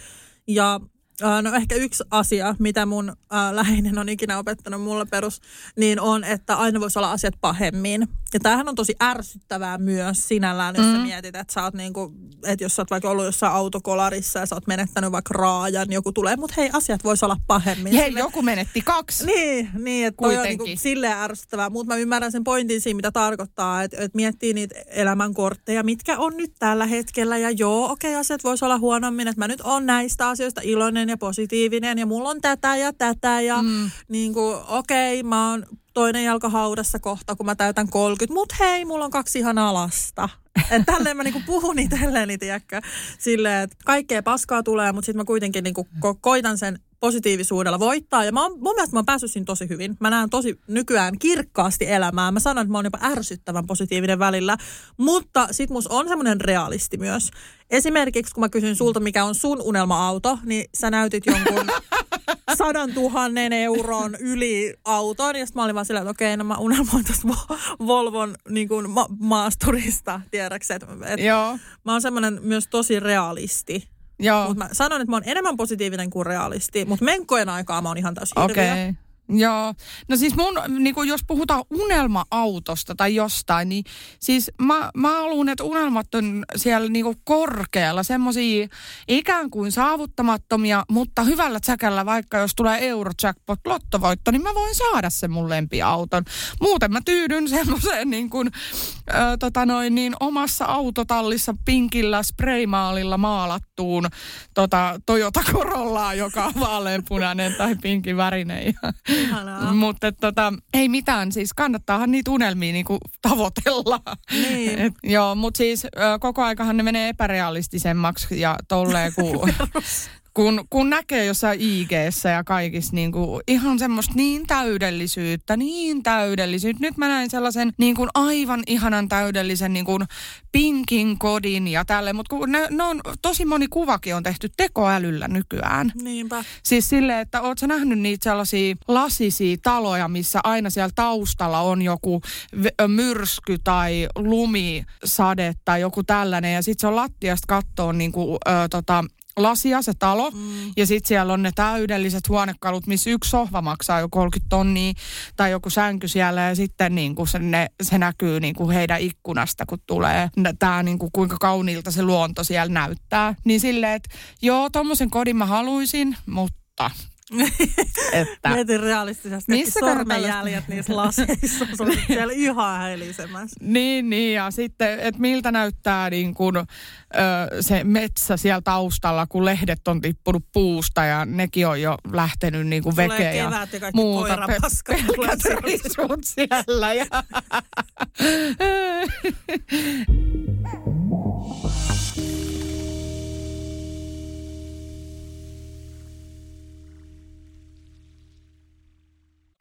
Speaker 1: Ja No ehkä yksi asia, mitä mun äh, läheinen on ikinä opettanut mulle perus, niin on, että aina voisi olla asiat pahemmin. Ja tämähän on tosi ärsyttävää myös sinällään, jos mm. sä mietit, että sä oot niinku, että jos sä oot vaikka ollut jossain autokolarissa ja sä oot menettänyt vaikka raajan, niin joku tulee, mutta hei, asiat voisi olla pahemmin.
Speaker 2: Hei, Sille, joku menetti kaksi.
Speaker 1: Niin, niin että toi on niinku silleen ärsyttävää. Mutta mä ymmärrän sen pointin siinä, mitä tarkoittaa, että, että miettii niitä elämänkortteja, mitkä on nyt tällä hetkellä. Ja joo, okei, okay, asiat voisi olla huonommin, että mä nyt on näistä asioista iloinen ja positiivinen ja mulla on tätä ja tätä ja mm. niin kuin, okei, okay, mä oon toinen jalka haudassa kohta, kun mä täytän 30. Mut hei, mulla on kaksi ihanaa lasta. Että tälleen mä niinku puhun itselleni, tiedäkö, silleen, että kaikkea paskaa tulee, mutta sitten mä kuitenkin niinku ko- koitan sen positiivisuudella voittaa. Ja mä oon, mun mielestä mä oon päässyt siinä tosi hyvin. Mä näen tosi nykyään kirkkaasti elämää. Mä sanon, että mä oon jopa ärsyttävän positiivinen välillä. Mutta sit mus on semmoinen realisti myös. Esimerkiksi kun mä kysyn sulta, mikä on sun unelma-auto, niin sä näytit jonkun sadan tuhannen euron yli auton. Ja sitten mä olin vaan sillä, että okei, no mä unelmoin tuosta Volvon niin kuin ma- maasturista, tiedäksä. Et, et
Speaker 2: Joo.
Speaker 1: Mä oon semmoinen myös tosi realisti.
Speaker 2: Joo.
Speaker 1: Mutta mä sanon, että mä oon enemmän positiivinen kuin realisti, mutta menkkojen aikaa mä oon ihan täysin. Okay.
Speaker 2: Joo. No siis mun, niin kuin jos puhutaan unelma-autosta tai jostain, niin siis mä, mä haluan, että unelmat on siellä niin korkealla, semmoisia ikään kuin saavuttamattomia, mutta hyvällä tsäkällä, vaikka jos tulee Eurojackpot lottovoitto, niin mä voin saada sen mun lempiauton. Muuten mä tyydyn semmoiseen niin kuin, ö, tota noin, niin omassa autotallissa pinkillä spraymaalilla maalattuun tota, Toyota Corollaa, joka on vaaleanpunainen tai pinkin värinen.
Speaker 1: Ihanaa.
Speaker 2: mutta tota, ei mitään, siis kannattaahan niitä unelmia niinku tavoitella.
Speaker 1: Niin.
Speaker 2: Et, joo, mutta siis koko aikahan ne menee epärealistisemmaksi ja tolleen, kun, kun, kun näkee jossain ig ja kaikissa niin kuin ihan semmoista niin täydellisyyttä, niin täydellisyyttä. Nyt mä näin sellaisen niin kuin aivan ihanan täydellisen niin kuin pinkin kodin ja tälle, mutta kun ne, ne on, tosi moni kuvakin on tehty tekoälyllä nykyään.
Speaker 1: Niinpä.
Speaker 2: Siis silleen, että oot sä nähnyt niitä sellaisia lasisia taloja, missä aina siellä taustalla on joku v- myrsky tai lumisade tai joku tällainen. Ja sit se on lattiasta kattoon niinku, ö, tota, lasia se talo. Mm. Ja sitten siellä on ne täydelliset huonekalut, missä yksi sohva maksaa jo 30 tonnia tai joku sänky siellä. Ja sitten niinku se, ne, se näkyy niinku heidän ikkunasta, kun tulee tämä niinku, kuinka kauniilta se luonto siellä näyttää. Niin silleen, että joo, tommosen kodin mä haluaisin, mutta että
Speaker 1: Mietin realistisesti,
Speaker 2: Missä
Speaker 1: sormenjäljet niissä laseissa. Se on siellä ihan helisemässä.
Speaker 2: Niin, niin, ja sitten, että miltä näyttää niin kuin, ö, se metsä siellä taustalla, kun lehdet on tippunut puusta ja nekin on jo lähtenyt niin kuin vekeä ja
Speaker 1: kevät ja kaikki
Speaker 2: muuta.
Speaker 1: koirapaskat
Speaker 2: Pe-
Speaker 1: tulee
Speaker 2: pelkät siellä. Ja...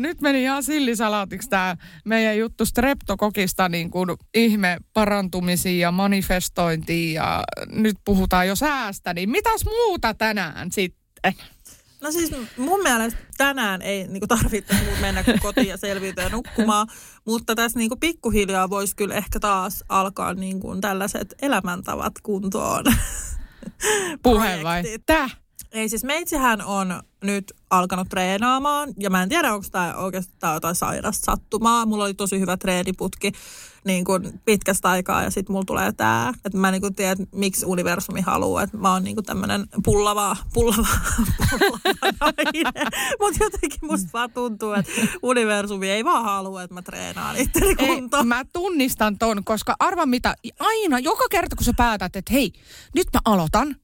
Speaker 2: Nyt meni ihan sillisalaatiksi tämä meidän juttu streptokokista niin kuin ihme parantumisiin ja manifestointiin ja nyt puhutaan jo säästä, niin mitäs muuta tänään sitten?
Speaker 1: No siis mun mielestä tänään ei niinku tarvitse mennä kotiin ja selviytyä ja nukkumaan, mutta tässä niinku pikkuhiljaa voisi kyllä ehkä taas alkaa niinku tällaiset elämäntavat kuntoon.
Speaker 2: Puhe vai?
Speaker 1: Projektit. Ei siis meitsihän on nyt alkanut treenaamaan ja mä en tiedä onko tämä oikeastaan jotain sairasta sattumaa. Mulla oli tosi hyvä treeniputki niin kuin pitkästä aikaa ja sitten mulla tulee tämä, että mä niin kuin tiedän, miksi universumi haluaa, että mä oon niin kuin tämmöinen pullava, pullava, pullava. Mutta jotenkin musta vaan tuntuu, että universumi ei vaan halua, että mä treenaan itteni
Speaker 2: Ei,
Speaker 1: kuntoon.
Speaker 2: mä tunnistan ton, koska arva mitä, aina, joka kerta kun sä päätät, että hei, nyt mä aloitan,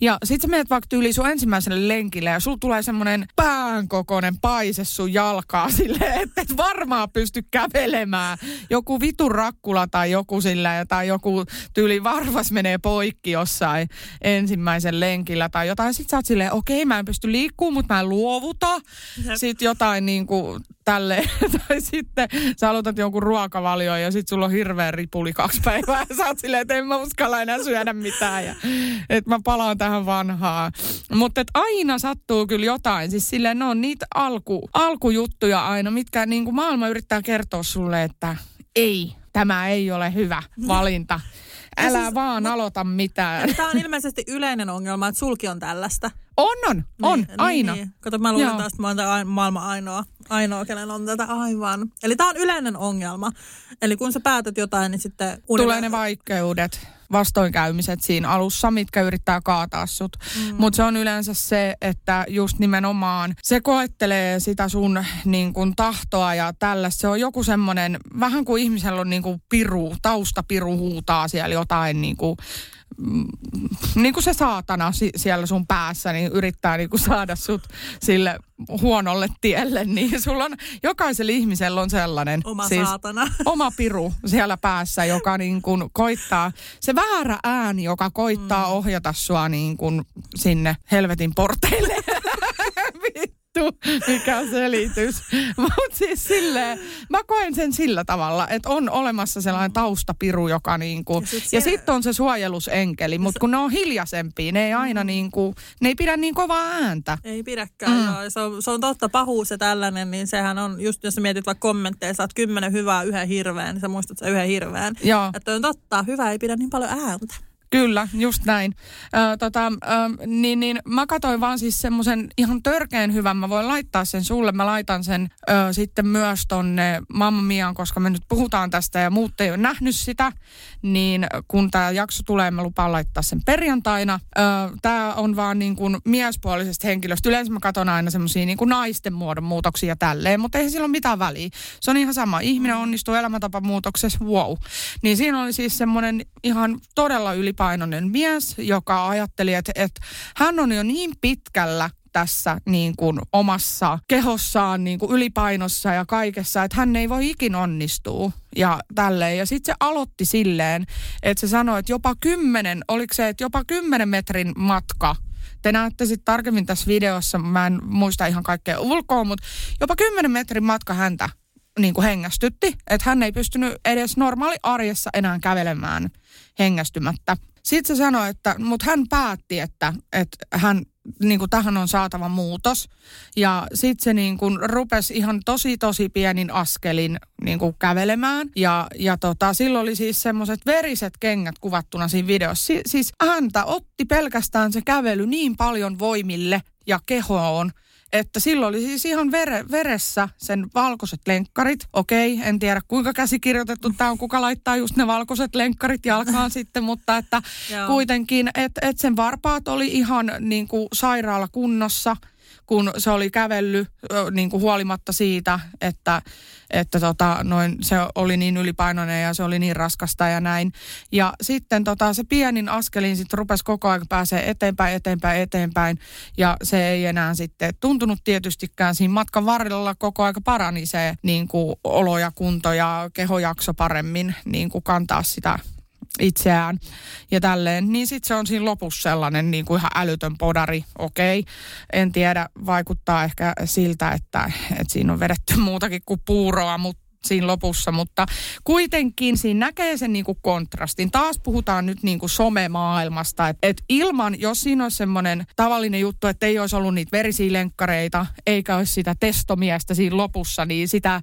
Speaker 2: ja sit sä menet vaikka tyyliin sun ensimmäiselle lenkille ja sulla tulee semmonen päänkokoinen paise sun jalkaa silleen, että et varmaan pysty kävelemään. Joku vitun rakkula tai joku sillä tai joku tyyli varvas menee poikki jossain ensimmäisen lenkillä tai jotain. Sit sä oot silleen, okei mä en pysty liikkuu, mutta mä en luovuta. Sitten jotain niin kuin tälle tai sitten sä aloitat jonkun ruokavalioon ja sitten sulla on hirveä ripuli kaksi päivää ja sä oot silleen, että en mä uskalla enää syödä mitään ja että mä palaan tähän vanhaan. Mutta aina sattuu kyllä jotain, siis silleen ne on niitä alku, alkujuttuja aina, mitkä niin kuin maailma yrittää kertoa sulle, että ei, tämä ei ole hyvä valinta. Älä
Speaker 1: siis-
Speaker 2: vaan aloita mitään.
Speaker 1: Tämä on ilmeisesti yleinen ongelma, että sulki on tällaista.
Speaker 2: On, on, on,
Speaker 1: Niin,
Speaker 2: aina.
Speaker 1: Niin, niin. Kato, mä luulen
Speaker 2: Joo.
Speaker 1: taas, että mä oon ai- maailman ainoa, ainoa, kenen on tätä aivan. Eli tämä on yleinen ongelma. Eli kun sä päätät jotain, niin sitten...
Speaker 2: Tulee ne vaikeudet, vastoinkäymiset siinä alussa, mitkä yrittää kaataa sut. Mm. Mutta se on yleensä se, että just nimenomaan se koettelee sitä sun niin kun, tahtoa ja tällaista. Se on joku semmoinen, vähän kuin ihmisellä on niin kuin piru, taustapiru huutaa siellä jotain niin kuin, mm, niin kuin se saatana si- siellä sun päässä, niin yrittää niin kuin saada sut sille huonolle tielle, niin sulla on, jokaisella ihmisellä on sellainen.
Speaker 1: Oma
Speaker 2: siis,
Speaker 1: saatana.
Speaker 2: oma piru siellä päässä, joka niin kuin koittaa, se väärä ääni, joka koittaa mm. ohjata sua niin kuin sinne helvetin porteille. Vittu. mikä selitys. Mutta siis silleen, mä koen sen sillä tavalla, että on olemassa sellainen taustapiru, joka niinku, ja
Speaker 1: sit
Speaker 2: sitten sit on se suojelusenkeli, mutta kun ne on hiljaisempia, ne ei aina niinku, ne ei pidä niin kovaa ääntä.
Speaker 1: Ei pidäkään, mm. joo. Se on, se on totta, pahuus ja tällainen, niin sehän on, just jos sä mietit vaikka kommentteja, saat kymmenen hyvää yhden hirveän, niin sä muistat sen yhden hirveän.
Speaker 2: Joo.
Speaker 1: Että on totta, hyvä ei pidä niin paljon ääntä.
Speaker 2: Kyllä, just näin. Ö, tota, ö, niin, niin mä katsoin vaan siis semmoisen ihan törkeän hyvän. Mä voin laittaa sen sulle. Mä laitan sen ö, sitten myös tonne Mamma koska me nyt puhutaan tästä ja muut ei ole nähnyt sitä. Niin kun tämä jakso tulee, mä lupaan laittaa sen perjantaina. Tämä on vaan niin kuin miespuolisesta henkilöstä. Yleensä mä katson aina semmoisia niin kuin naisten muodon muutoksia tälleen, mutta ei sillä ole mitään väliä. Se on ihan sama. Ihminen onnistuu elämäntapamuutoksessa, wow. Niin siinä oli siis semmoinen ihan todella ylipainoinen mies, joka ajatteli, että, että hän on jo niin pitkällä tässä niin kuin omassa kehossaan niin kuin ylipainossa ja kaikessa, että hän ei voi ikin onnistua ja tälleen. Ja sitten se aloitti silleen, että se sanoi, että jopa kymmenen, oliko se, että jopa kymmenen metrin matka te näette sitten tarkemmin tässä videossa, mä en muista ihan kaikkea ulkoa, mutta jopa 10 metrin matka häntä niin kuin hengästytti, että hän ei pystynyt edes normaali arjessa enää kävelemään hengästymättä. Sitten se sanoi, että, mutta hän päätti, että, että hän niin kuin tähän on saatava muutos. Ja sitten se niin kuin rupesi ihan tosi tosi pienin askelin niin kuin kävelemään. Ja, ja tota, silloin oli siis semmoiset veriset kengät kuvattuna siinä videossa. Si- siis häntä otti pelkästään se kävely niin paljon voimille ja kehoon, että silloin oli siis ihan vere, veressä sen valkoiset lenkkarit. Okei, en tiedä kuinka käsikirjoitettu tämä on, kuka laittaa just ne valkoiset lenkkarit jalkaan sitten, mutta että kuitenkin, että et sen varpaat oli ihan niin kuin sairaalakunnossa, kun se oli kävellyt niin kuin huolimatta siitä, että, että tota, noin, se oli niin ylipainoinen ja se oli niin raskasta ja näin. Ja sitten tota, se pienin askelin sitten rupesi koko ajan pääsee eteenpäin, eteenpäin, eteenpäin. Ja se ei enää sitten tuntunut tietystikään siinä matkan varrella koko aika parani se niin kuin olo ja kunto ja kehojakso paremmin niin kuin kantaa sitä itseään ja tälleen, niin sitten se on siinä lopussa sellainen niin kuin ihan älytön podari, okei. En tiedä, vaikuttaa ehkä siltä, että, että siinä on vedetty muutakin kuin puuroa, mutta siinä lopussa, mutta kuitenkin siinä näkee sen niin kuin kontrastin. Taas puhutaan nyt niin kuin somemaailmasta, että et ilman, jos siinä olisi semmoinen tavallinen juttu, että ei olisi ollut niitä verisiä lenkkareita, eikä olisi sitä testomiestä siinä lopussa, niin sitä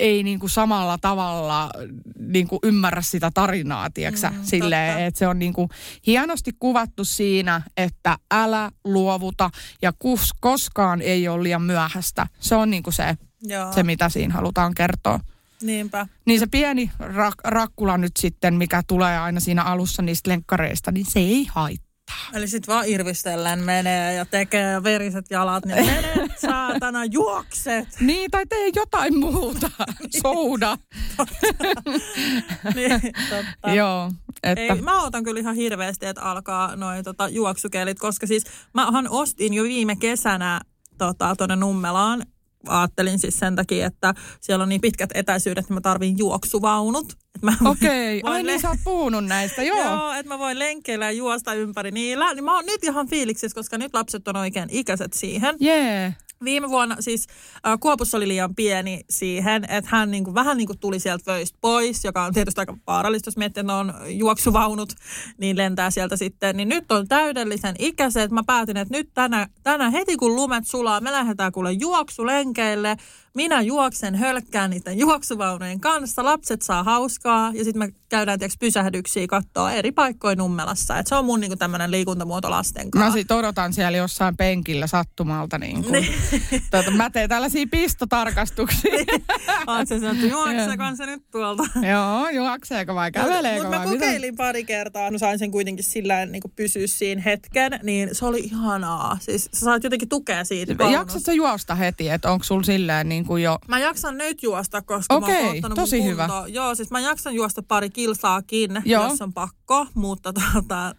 Speaker 2: ei niin kuin samalla tavalla niin kuin ymmärrä sitä tarinaa, tiedätkö mm, silleen, että se on niin kuin hienosti kuvattu siinä, että älä luovuta ja kus, koskaan ei ole liian myöhäistä. Se on niin kuin se,
Speaker 1: Joo,
Speaker 2: se, mitä siinä halutaan kertoa.
Speaker 1: niinpä.
Speaker 2: Niin se pieni rak- rakkula nyt sitten, mikä tulee aina siinä alussa niistä lenkkareista, niin se ei haittaa.
Speaker 1: Eli sit vaan irvistellen menee ja tekee veriset jalat, niin menee saatana, juokset.
Speaker 2: Niin, tai tee jotain muuta. Souda.
Speaker 1: Niin, totta.
Speaker 2: Joo, että...
Speaker 1: Ei, mä odotan kyllä ihan hirveästi, että alkaa noin tota, juoksukelit, koska siis mähän ostin jo viime kesänä tota, tuonne Nummelaan. Ajattelin siis sen takia, että siellä on niin pitkät etäisyydet, että mä tarvin juoksuvaunut. Et mä
Speaker 2: Okei, ai niin
Speaker 1: le-
Speaker 2: sä oot puhunut näistä, joo.
Speaker 1: Joo, että mä voin lenkkeillä ja juosta ympäri niillä. Niin mä oon nyt ihan fiiliksissä, koska nyt lapset on oikein ikäiset siihen.
Speaker 2: Jee.
Speaker 1: Viime vuonna siis äh, Kuopus oli liian pieni siihen, että hän niinku, vähän niinku tuli sieltä vöistä pois, joka on tietysti aika vaarallista, jos miettii, että on juoksuvaunut, niin lentää sieltä sitten. Niin nyt on täydellisen ikäiset. Mä päätin, että nyt tänä, tänä heti kun lumet sulaa, me lähdetään kuule juoksulenkeille. Minä juoksen hölkkään niiden juoksuvaunujen kanssa. Lapset saa hauskaa ja sitten me käydään tiiäks, pysähdyksiä katsoa eri paikkoja Nummelassa. Et se on mun niinku tämmöinen liikuntamuoto lasten kanssa.
Speaker 2: Mä sit odotan siellä jossain penkillä sattumalta niin kuin. Tuota, mä teen tällaisia pistotarkastuksia.
Speaker 1: Oot sä sanottu, juokseeko se nyt tuolta?
Speaker 2: Joo, juokseeko vai käveleekö
Speaker 1: Mutta mä
Speaker 2: vai mitä?
Speaker 1: kokeilin pari kertaa. Mä sain sen kuitenkin sillä niin pysyä siinä hetken, niin se oli ihanaa. Siis sä saat jotenkin tukea siitä.
Speaker 2: Jaksat sä juosta heti, että onko sulla silleen niin kuin jo...
Speaker 1: Mä jaksan nyt juosta, koska mä
Speaker 2: Okei,
Speaker 1: oon ottanut
Speaker 2: tosi
Speaker 1: mun
Speaker 2: hyvä.
Speaker 1: Joo, siis mä jaksan juosta pari kilsaakin,
Speaker 2: Joo.
Speaker 1: jos on pakko, mutta tota, äh,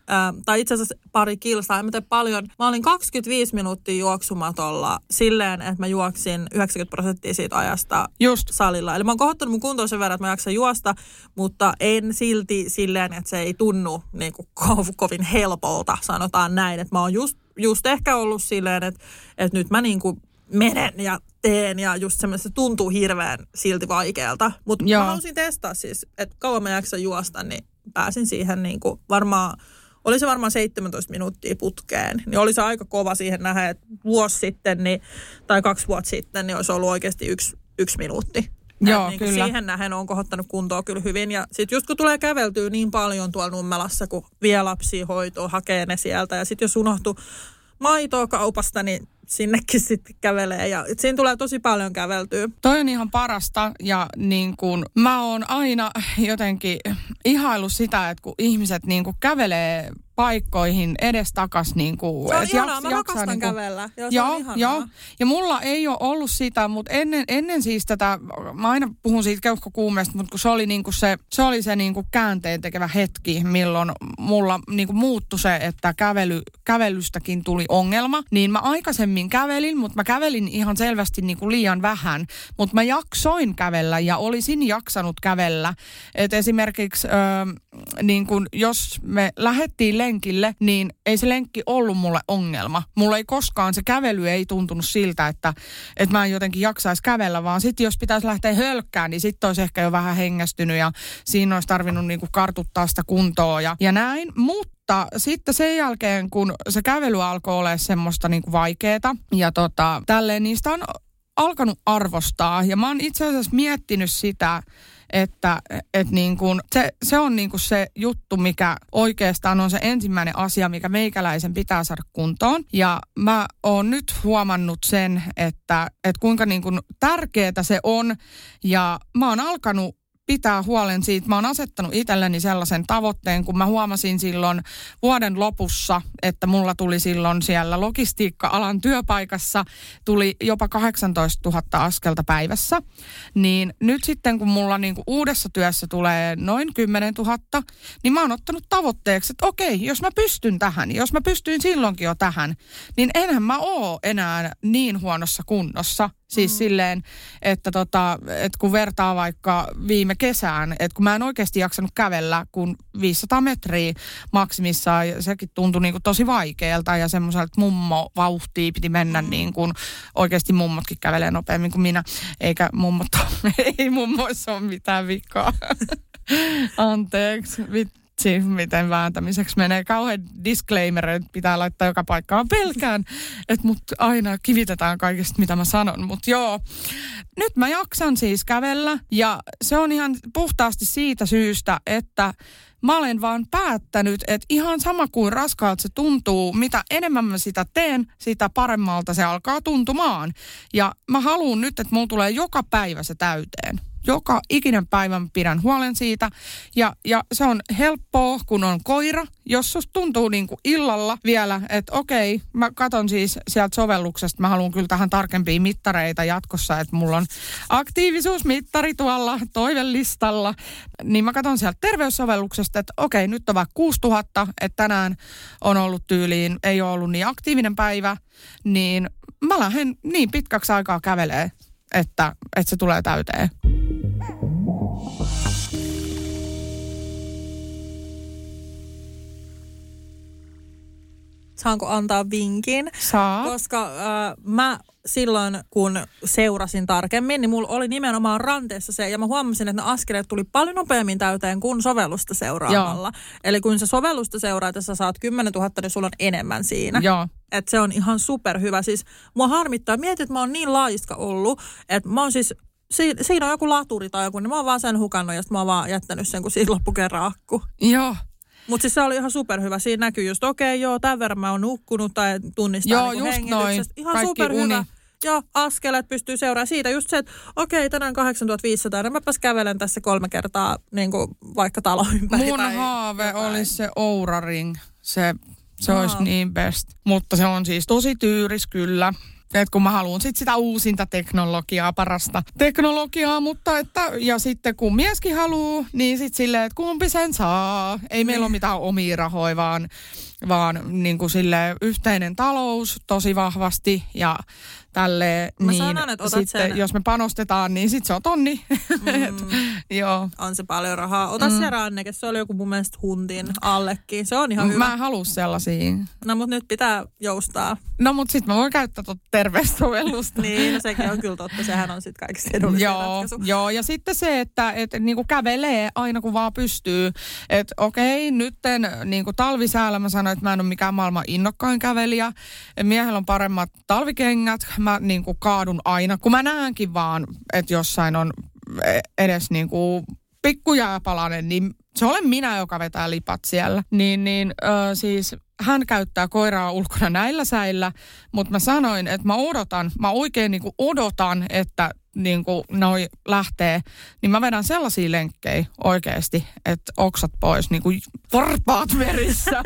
Speaker 1: tai itse asiassa pari kilsaa, en mä tee paljon. Mä olin 25 minuuttia juoksumatolla silleen, että mä juoksin 90 prosenttia siitä ajasta
Speaker 2: Just.
Speaker 1: salilla. Eli mä oon kohottanut mun kuntoon sen verran, että mä jaksan juosta, mutta en silti silleen, että se ei tunnu niin kuin ko- kovin helpolta, sanotaan näin. Että mä oon just, just ehkä ollut silleen, että, että nyt mä niin kuin menen ja teen ja just semmoista se tuntuu hirveän silti vaikealta. Mutta mä halusin testaa siis, että kauan mä jaksan juosta, niin pääsin siihen niin kuin varmaan, oli se varmaan 17 minuuttia putkeen. Niin oli se aika kova siihen nähdä, että vuosi sitten niin, tai kaksi vuotta sitten niin olisi ollut oikeasti yksi, yksi minuutti.
Speaker 2: Joo,
Speaker 1: niin
Speaker 2: kyllä.
Speaker 1: Siihen nähen on kohottanut kuntoa kyllä hyvin. Ja sitten just kun tulee käveltyä niin paljon tuolla Nummelassa, kun vie lapsia hoitoon, hakee ne sieltä. Ja sitten jos unohtuu maitoa kaupasta, niin sinnekin sitten kävelee. Ja siinä tulee tosi paljon käveltyä.
Speaker 2: Toi on ihan parasta ja niin kuin mä oon aina jotenkin ihailu sitä, että kun ihmiset niin kuin kävelee paikkoihin edestakas. Niin kuin,
Speaker 1: Se on
Speaker 2: et
Speaker 1: ihanaa,
Speaker 2: jaks-
Speaker 1: mä
Speaker 2: jaksaa
Speaker 1: rakastan
Speaker 2: niin kuin-
Speaker 1: kävellä. Joo,
Speaker 2: Joo, joo. Ja mulla ei ole ollut sitä, mutta ennen, ennen siis tätä, mä aina puhun siitä keuhkokuumeesta, mutta kun se oli, niinku se, se, oli se niinku käänteen tekevä hetki, milloin mulla niinku muuttui se, että kävely, kävelystäkin tuli ongelma, niin mä aikaisemmin kävelin, mutta mä kävelin ihan selvästi niinku liian vähän, mutta mä jaksoin kävellä ja olisin jaksanut kävellä. Et esimerkiksi ö, niin kun jos me lähdettiin lenkille, niin ei se lenkki ollut mulle ongelma. Mulla ei koskaan, se kävely ei tuntunut siltä, että, että mä en jotenkin jaksaisi kävellä, vaan sitten jos pitäisi lähteä hölkkään, niin sitten olisi ehkä jo vähän hengästynyt ja siinä olisi tarvinnut niinku kartuttaa sitä kuntoa ja, ja näin. Mutta sitten sen jälkeen, kun se kävely alkoi olla semmoista niinku vaikeeta ja tota, tälleen niistä on alkanut arvostaa. Ja mä oon itse asiassa miettinyt sitä, että et niin kun, se, se on niin kun se juttu, mikä oikeastaan on se ensimmäinen asia, mikä meikäläisen pitää saada kuntoon. Ja mä oon nyt huomannut sen, että, että kuinka niin kun tärkeää se on. Ja mä oon alkanut pitää huolen siitä. Mä oon asettanut itselleni sellaisen tavoitteen, kun mä huomasin silloin vuoden lopussa, että mulla tuli silloin siellä logistiikka-alan työpaikassa, tuli jopa 18 000 askelta päivässä. Niin nyt sitten, kun mulla niinku uudessa työssä tulee noin 10 000, niin mä oon ottanut tavoitteeksi, että okei, jos mä pystyn tähän, jos mä pystyin silloinkin jo tähän, niin enhän mä oo enää niin huonossa kunnossa. Siis mm. silleen, että, tota, että kun vertaa vaikka viime kesään, että kun mä en oikeasti jaksanut kävellä, kun 500 metriä maksimissaan, ja sekin tuntui niin kuin tosi vaikealta ja semmoiselta mummo vauhtia piti mennä mm. niin kuin oikeasti mummotkin kävelee nopeammin kuin minä, eikä mummot, ei mummoissa ole mitään vikaa. Anteeksi, vitsi, miten vääntämiseksi menee. Kauhean disclaimer, että pitää laittaa joka paikkaan. Pelkään, että mut aina kivitetään kaikesta, mitä mä sanon. Mutta joo, nyt mä jaksan siis kävellä ja se on ihan puhtaasti siitä syystä, että mä olen vaan päättänyt, että ihan sama kuin raskaalta se tuntuu, mitä enemmän mä sitä teen, sitä paremmalta se alkaa tuntumaan. Ja mä haluan nyt, että mulla tulee joka päivä se täyteen joka ikinen päivän pidän huolen siitä. Ja, ja se on helppoa, kun on koira. Jos susta tuntuu niin kuin illalla vielä, että okei, mä katon siis sieltä sovelluksesta, mä haluan kyllä tähän tarkempia mittareita jatkossa, että mulla on aktiivisuusmittari tuolla toivelistalla, niin mä katon sieltä terveyssovelluksesta, että okei, nyt on vaikka 6000, että tänään on ollut tyyliin, ei ole ollut niin aktiivinen päivä, niin mä lähden niin pitkäksi aikaa kävelee, että, että se tulee täyteen.
Speaker 1: Saanko antaa vinkin?
Speaker 2: Saa.
Speaker 1: Koska äh, mä silloin, kun seurasin tarkemmin, niin mulla oli nimenomaan ranteessa se, ja mä huomasin, että ne askeleet tuli paljon nopeammin täyteen kuin sovellusta seuraamalla. Eli kun sä sovellusta seuraat ja sä saat 10 000, niin sulla on enemmän siinä.
Speaker 2: Joo.
Speaker 1: Että se on ihan superhyvä. Siis mua harmittaa, mietit, että mä oon niin laiska ollut, että mä oon siis si- siinä on joku laturi tai joku, niin mä oon vaan sen hukannut ja mä oon vaan jättänyt sen, kun siinä loppu kerran akku.
Speaker 2: Joo.
Speaker 1: Mutta siis se oli ihan superhyvä. Siinä näkyy just, okei, okay, joo, tämän verran mä oon nukkunut tai tunnistaa
Speaker 2: Joo,
Speaker 1: niinku
Speaker 2: just noin.
Speaker 1: Ihan
Speaker 2: Kaikki
Speaker 1: superhyvä.
Speaker 2: uni.
Speaker 1: Joo, askeleet pystyy seuraamaan siitä. Just se, että okei, okay, tänään 8500, niin mäpäs kävelen tässä kolme kertaa niin kuin vaikka talo ympäri.
Speaker 2: Mun
Speaker 1: tai
Speaker 2: haave
Speaker 1: jotain.
Speaker 2: olisi se Oura Ring. Se, se
Speaker 1: Aa.
Speaker 2: olisi niin best. Mutta se on siis tosi tyyris kyllä. Et kun mä haluan sit sitä uusinta teknologiaa, parasta teknologiaa, mutta että, ja sitten kun mieskin haluaa, niin sitten silleen, että kumpi sen saa. Ei meillä ole mitään omia rahoja, vaan, vaan niin kuin sille yhteinen talous tosi vahvasti ja tälleen.
Speaker 1: Mä
Speaker 2: niin
Speaker 1: sanon, että otat
Speaker 2: sitten,
Speaker 1: sen-
Speaker 2: jos me panostetaan, niin sitten se on tonni. Et, joo.
Speaker 1: On se paljon rahaa. Ota mm. se ranneke, se oli joku mun mielestä huntin allekin. Se on ihan hyvä.
Speaker 2: Mä en halua sellaisia.
Speaker 1: No mutta nyt pitää joustaa.
Speaker 2: No mut sitten mä voin käyttää tuota terveyssovellusta.
Speaker 1: Niin, no sekin on kyllä totta. Sehän on sitten kaikista edullisin
Speaker 2: Joo,
Speaker 1: ratkaisu.
Speaker 2: joo, ja sitten se, että et, niinku kävelee aina kun vaan pystyy. Että okei, nytten niinku talvisäällä mä sanoin, että mä en ole mikään maailman innokkain kävelijä. Miehellä on paremmat talvikengät. Mä niinku kaadun aina, kun mä näenkin vaan, että jossain on edes niinku pikkujääpalanen, niin se olen minä, joka vetää lipat siellä. Niin, niin ö, siis hän käyttää koiraa ulkona näillä säillä, mutta mä sanoin, että mä odotan, mä oikein niin kuin odotan, että niin kuin noi lähtee, niin mä vedän sellaisia lenkkejä oikeasti, että oksat pois, niin kuin varpaat verissä.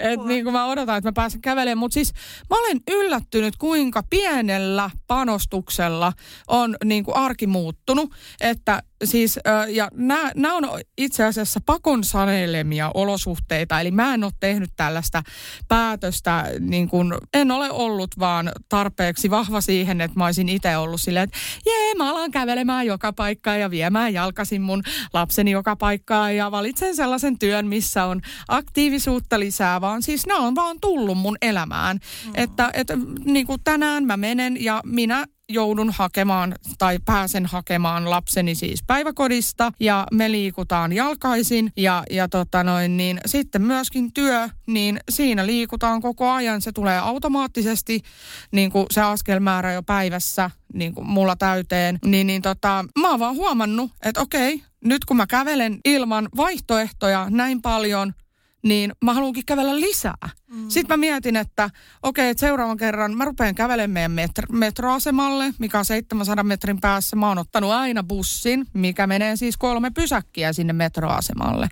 Speaker 2: että niin kuin mä odotan, että mä pääsen kävelemään. Mutta siis mä olen yllättynyt, kuinka pienellä panostuksella on niin kuin arki muuttunut. Että siis, ö, ja nämä on itse asiassa pakon sanelemia olosuhteita, eli mä en ole tehnyt tällaista päätöstä, niin kuin, en ole ollut vaan tarpeeksi vahva siihen, että mä olisin itse ollut silleen, että jee, mä alan kävelemään joka paikkaan ja viemään jalkasin mun lapseni joka paikkaan ja valitsen sellaisen työn, missä on aktiivisuutta lisää, vaan siis nämä on vaan tullut mun elämään. Mm. Että, että niin kuin tänään mä menen ja minä joudun hakemaan tai pääsen hakemaan lapseni siis päiväkodista ja me liikutaan jalkaisin ja, ja tota noin, niin sitten myöskin työ, niin siinä liikutaan koko ajan. Se tulee automaattisesti niin kuin se askelmäärä jo päivässä niin kuin mulla täyteen. Niin, niin tota, mä oon vaan huomannut, että okei, nyt kun mä kävelen ilman vaihtoehtoja näin paljon, niin mä haluankin kävellä lisää. Mm. Sitten mä mietin, että okei, että seuraavan kerran mä rupean kävelemään meidän metro- metroasemalle, mikä on 700 metrin päässä. Mä oon ottanut aina bussin, mikä menee siis kolme pysäkkiä sinne metroasemalle.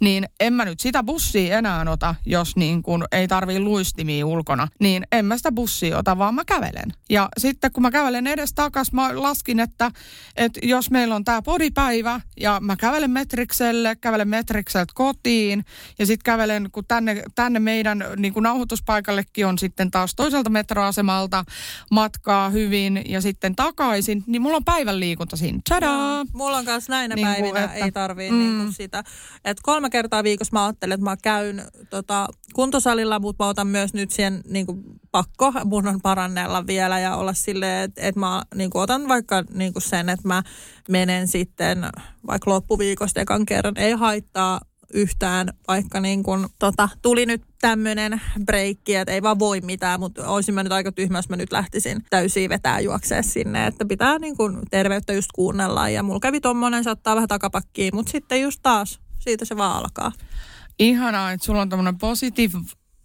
Speaker 2: Niin en mä nyt sitä bussia enää ota, jos niin kun ei tarvii luistimia ulkona. Niin en mä sitä bussia ota, vaan mä kävelen. Ja sitten kun mä kävelen edes takas, mä laskin, että, että jos meillä on tää podipäivä ja mä kävelen metrikselle, kävelen metrikseltä kotiin ja sitten kävelen, kun tänne, tänne meidän niin kun nauhoituspaikallekin on sitten taas toiselta metroasemalta matkaa hyvin ja sitten takaisin, niin mulla on päivän liikunta siinä. Tadaa!
Speaker 1: Mulla on kanssa näinä
Speaker 2: Niin
Speaker 1: päivinä
Speaker 2: että-
Speaker 1: ei tarvii
Speaker 2: Mm.
Speaker 1: niin kuin sitä. Et kolme kertaa viikossa mä ajattelen, että mä käyn tota, kuntosalilla, mutta mä otan myös nyt siihen niin kuin pakko. Mun on parannella vielä ja olla silleen, että, että mä niin kuin otan vaikka niin kuin sen, että mä menen sitten vaikka loppuviikosta ekan kerran. Ei haittaa yhtään, vaikka niin kuin, tota, tuli nyt tämmöinen breikki, että ei vaan voi mitään, mutta olisin mä nyt aika tyhmä, jos mä nyt lähtisin täysiä vetää juoksee sinne, että pitää niin kuin terveyttä just kuunnella ja mulla kävi tommonen, saattaa vähän takapakkiin, mutta sitten just taas, siitä se vaan alkaa.
Speaker 2: Ihanaa, että sulla on tämmöinen positive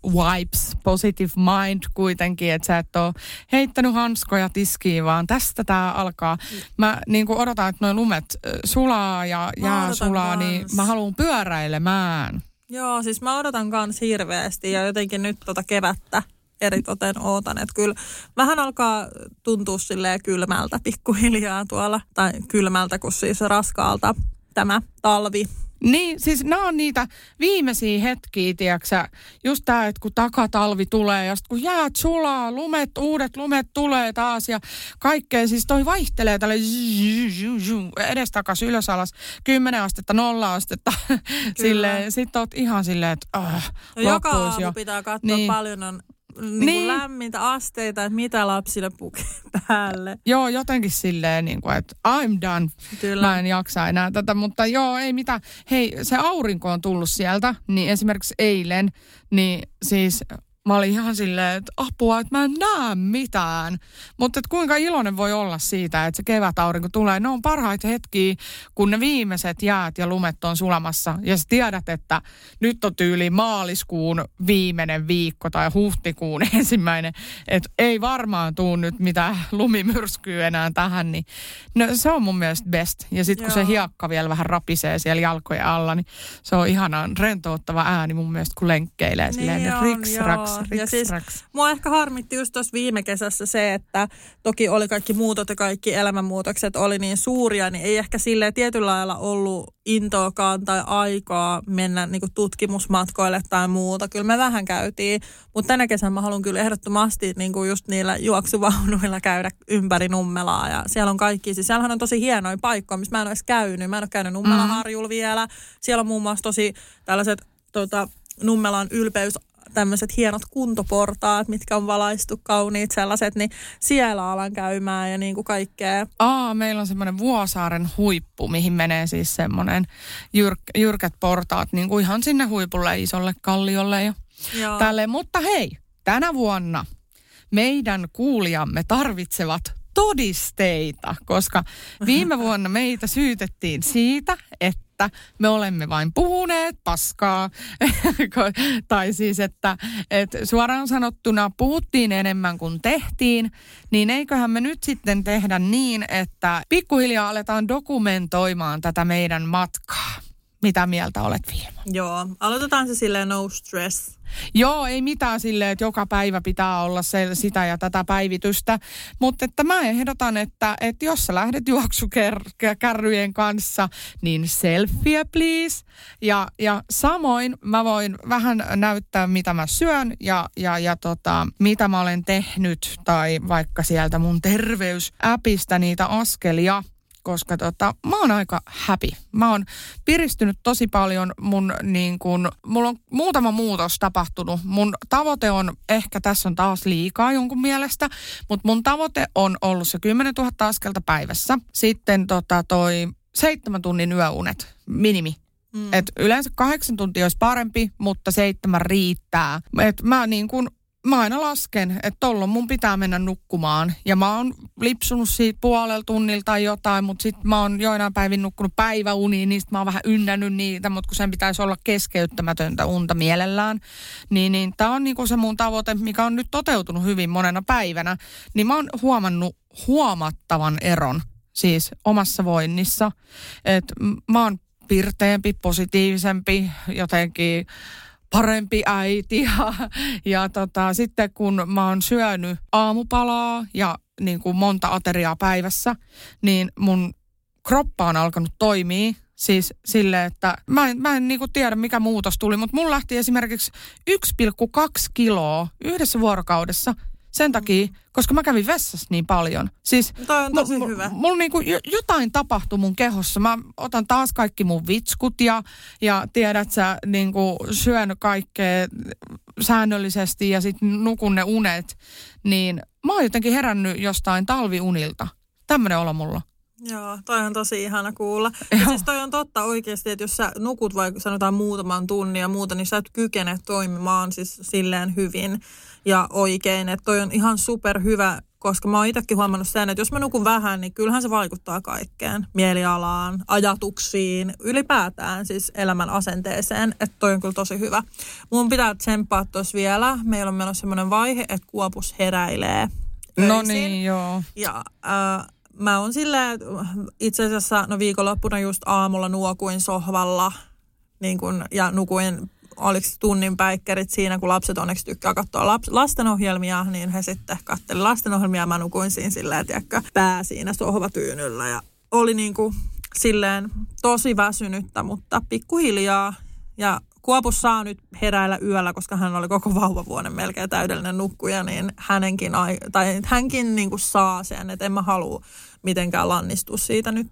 Speaker 2: vibes, positive mind kuitenkin, että sä et ole heittänyt hanskoja tiskiin, vaan tästä tää alkaa. Mä niin kuin odotan, että noin lumet sulaa ja
Speaker 1: Mä
Speaker 2: jää sulaa, niin
Speaker 1: kans.
Speaker 2: mä haluan pyöräilemään.
Speaker 1: Joo, siis mä odotan kans hirveästi ja jotenkin nyt tota kevättä eritoten ootan, että kyllä vähän alkaa tuntua silleen kylmältä pikkuhiljaa tuolla, tai kylmältä kuin siis raskaalta tämä talvi.
Speaker 2: Niin, siis nämä on niitä viimeisiä hetkiä, tiiäksä, just tämä, että kun takatalvi tulee ja sitten kun jäät sulaa, lumet, uudet lumet tulee taas ja kaikkea, siis toi vaihtelee tälle edestakas ylös alas, 10 astetta, nolla astetta, silleen, sit oot ihan silleen, että ah,
Speaker 1: No joka aamu
Speaker 2: jo.
Speaker 1: pitää katsoa
Speaker 2: niin.
Speaker 1: paljon on niin
Speaker 2: Niin.
Speaker 1: lämmintä asteita, että mitä lapsille pukee päälle.
Speaker 2: Joo, jotenkin silleen, niin kuin, että I'm done.
Speaker 1: Kyllä.
Speaker 2: Mä en jaksa enää tätä, mutta joo, ei mitään. Hei, se aurinko on tullut sieltä, niin esimerkiksi eilen, niin siis mä olin ihan silleen, että apua, että mä en näe mitään. Mutta että kuinka iloinen voi olla siitä, että se kevätaurinko tulee. Ne on parhaita hetkiä, kun ne viimeiset jäät ja lumet on sulamassa. Ja sä tiedät, että nyt on tyyli maaliskuun viimeinen viikko tai huhtikuun ensimmäinen. Että ei varmaan tuu nyt mitään lumimyrskyä enää tähän. Niin no, se on mun mielestä best. Ja sitten kun se
Speaker 1: Joo.
Speaker 2: hiekka vielä vähän rapisee siellä jalkojen alla, niin se on ihanaa rentouttava ääni mun mielestä, kun lenkkeilee silleen
Speaker 1: Niin on,
Speaker 2: riks, raks,
Speaker 1: ja siis
Speaker 2: raks.
Speaker 1: Mua ehkä harmitti just tuossa viime kesässä se, että toki oli kaikki muutot ja kaikki elämänmuutokset oli niin suuria, niin ei ehkä sille tietyllä lailla ollut intoakaan tai aikaa mennä niin tutkimusmatkoille tai muuta. Kyllä me vähän käytiin, mutta tänä kesänä mä haluan kyllä ehdottomasti niin kuin just niillä juoksuvaunuilla käydä ympäri Nummelaa. Ja siellä on kaikki, siis siellähän on tosi hienoja paikkoja, missä mä en ole edes käynyt. Mä en ole käynyt Nummelaharjulla mm. vielä. Siellä on muun muassa tosi tällaiset tota, Nummelan ylpeys tämmöiset hienot kuntoportaat, mitkä on valaistu kauniit sellaiset, niin siellä alan käymään ja niin kuin kaikkea.
Speaker 2: Aa, meillä on semmoinen Vuosaaren huippu, mihin menee siis semmoinen jyrk, jyrkät portaat niin kuin ihan sinne huipulle isolle kalliolle ja
Speaker 1: Joo.
Speaker 2: tälleen. Mutta hei, tänä vuonna meidän kuulijamme tarvitsevat todisteita, koska viime vuonna meitä syytettiin siitä, että me olemme vain puhuneet paskaa. tai siis, että, että suoraan sanottuna puhuttiin enemmän kuin tehtiin, niin eiköhän me nyt sitten tehdä niin, että pikkuhiljaa aletaan dokumentoimaan tätä meidän matkaa. Mitä mieltä olet, Vilma?
Speaker 1: Joo, aloitetaan se silleen no stress.
Speaker 2: Joo, ei mitään silleen, että joka päivä pitää olla se, sitä ja tätä päivitystä. Mutta että mä ehdotan, että, että jos sä lähdet juoksukärryjen kanssa, niin selfie please. Ja, ja samoin mä voin vähän näyttää, mitä mä syön ja, ja, ja tota, mitä mä olen tehnyt. Tai vaikka sieltä mun terveysäpistä niitä askelia koska tota, mä oon aika happy. Mä oon piristynyt tosi paljon mun niin kun, mulla on muutama muutos tapahtunut. Mun tavoite on, ehkä tässä on taas liikaa jonkun mielestä, mutta mun tavoite on ollut se 10 000 askelta päivässä. Sitten tota toi seitsemän tunnin yöunet, minimi. Mm. Et yleensä kahdeksan tuntia olisi parempi, mutta seitsemän riittää. Et mä niin kun mä aina lasken, että tollon mun pitää mennä nukkumaan. Ja mä oon lipsunut siitä puolella tunnilta tai jotain, mutta sitten mä oon joinain päivin nukkunut päiväuniin, niin mä oon vähän ynnännyt niitä, mutta kun sen pitäisi olla keskeyttämätöntä unta mielellään. Niin, niin tää on niinku se mun tavoite, mikä on nyt toteutunut hyvin monena päivänä. Niin mä oon huomannut huomattavan eron siis omassa voinnissa. Että mä oon pirteempi, positiivisempi, jotenkin parempi äiti. Ja, ja tota, sitten kun mä oon syönyt aamupalaa ja niin kuin monta ateriaa päivässä, niin mun kroppa on alkanut toimia Siis sille, että mä en, mä en niinku tiedä mikä muutos tuli, mutta mun lähti esimerkiksi 1,2 kiloa yhdessä vuorokaudessa sen takia, koska mä kävin vessassa niin paljon. Siis
Speaker 1: Toi on tosi
Speaker 2: mulla
Speaker 1: hyvä.
Speaker 2: Mulla niinku jo- jotain tapahtui mun kehossa. Mä otan taas kaikki mun vitskut ja, ja tiedät sä, niinku syön kaikkea säännöllisesti ja sitten nukun ne unet. Niin mä oon jotenkin herännyt jostain talviunilta. Tämmönen olo mulla.
Speaker 1: Joo, toi on tosi ihana kuulla. Ja siis toi on totta oikeasti, että jos sä nukut vaikka sanotaan muutaman tunnin ja muuta, niin sä et kykene toimimaan siis silleen hyvin ja oikein. Että toi on ihan super hyvä, koska mä oon itsekin huomannut sen, että jos mä nukun vähän, niin kyllähän se vaikuttaa kaikkeen. Mielialaan, ajatuksiin, ylipäätään siis elämän asenteeseen. Että toi on kyllä tosi hyvä. Mun pitää tsemppaa tuossa vielä. Meillä on menossa semmoinen vaihe, että kuopus heräilee.
Speaker 2: No niin, joo.
Speaker 1: Ja äh, mä oon silleen, että itse asiassa no viikonloppuna just aamulla nuokuin sohvalla niin kun, ja nukuin oliko tunnin päikkerit siinä, kun lapset onneksi tykkää katsoa laps, lastenohjelmia, niin he sitten katteli lastenohjelmia. Ja mä nukuin siinä silleen, tiedätkö, pää siinä sohvatyynyllä. Ja oli niin kuin silleen tosi väsynyttä, mutta pikkuhiljaa. Ja Kuopus saa nyt heräillä yöllä, koska hän oli koko vauvavuoden melkein täydellinen nukkuja, niin hänenkin, ai- tai hänkin niin kuin saa sen, että en mä halua mitenkään lannistua siitä nyt.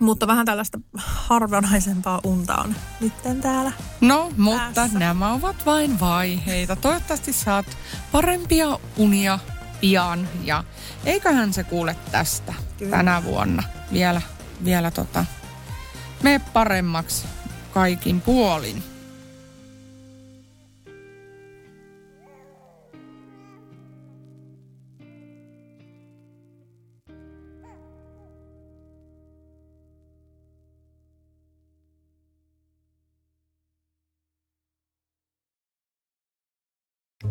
Speaker 1: Mutta vähän tällaista harvinaisempaa unta on nytten täällä.
Speaker 2: No, mutta
Speaker 1: Päässä.
Speaker 2: nämä ovat vain vaiheita. Toivottavasti saat parempia unia pian ja eiköhän se kuule tästä
Speaker 1: Kyllä.
Speaker 2: tänä vuonna vielä, vielä tota, mene paremmaksi kaikin puolin.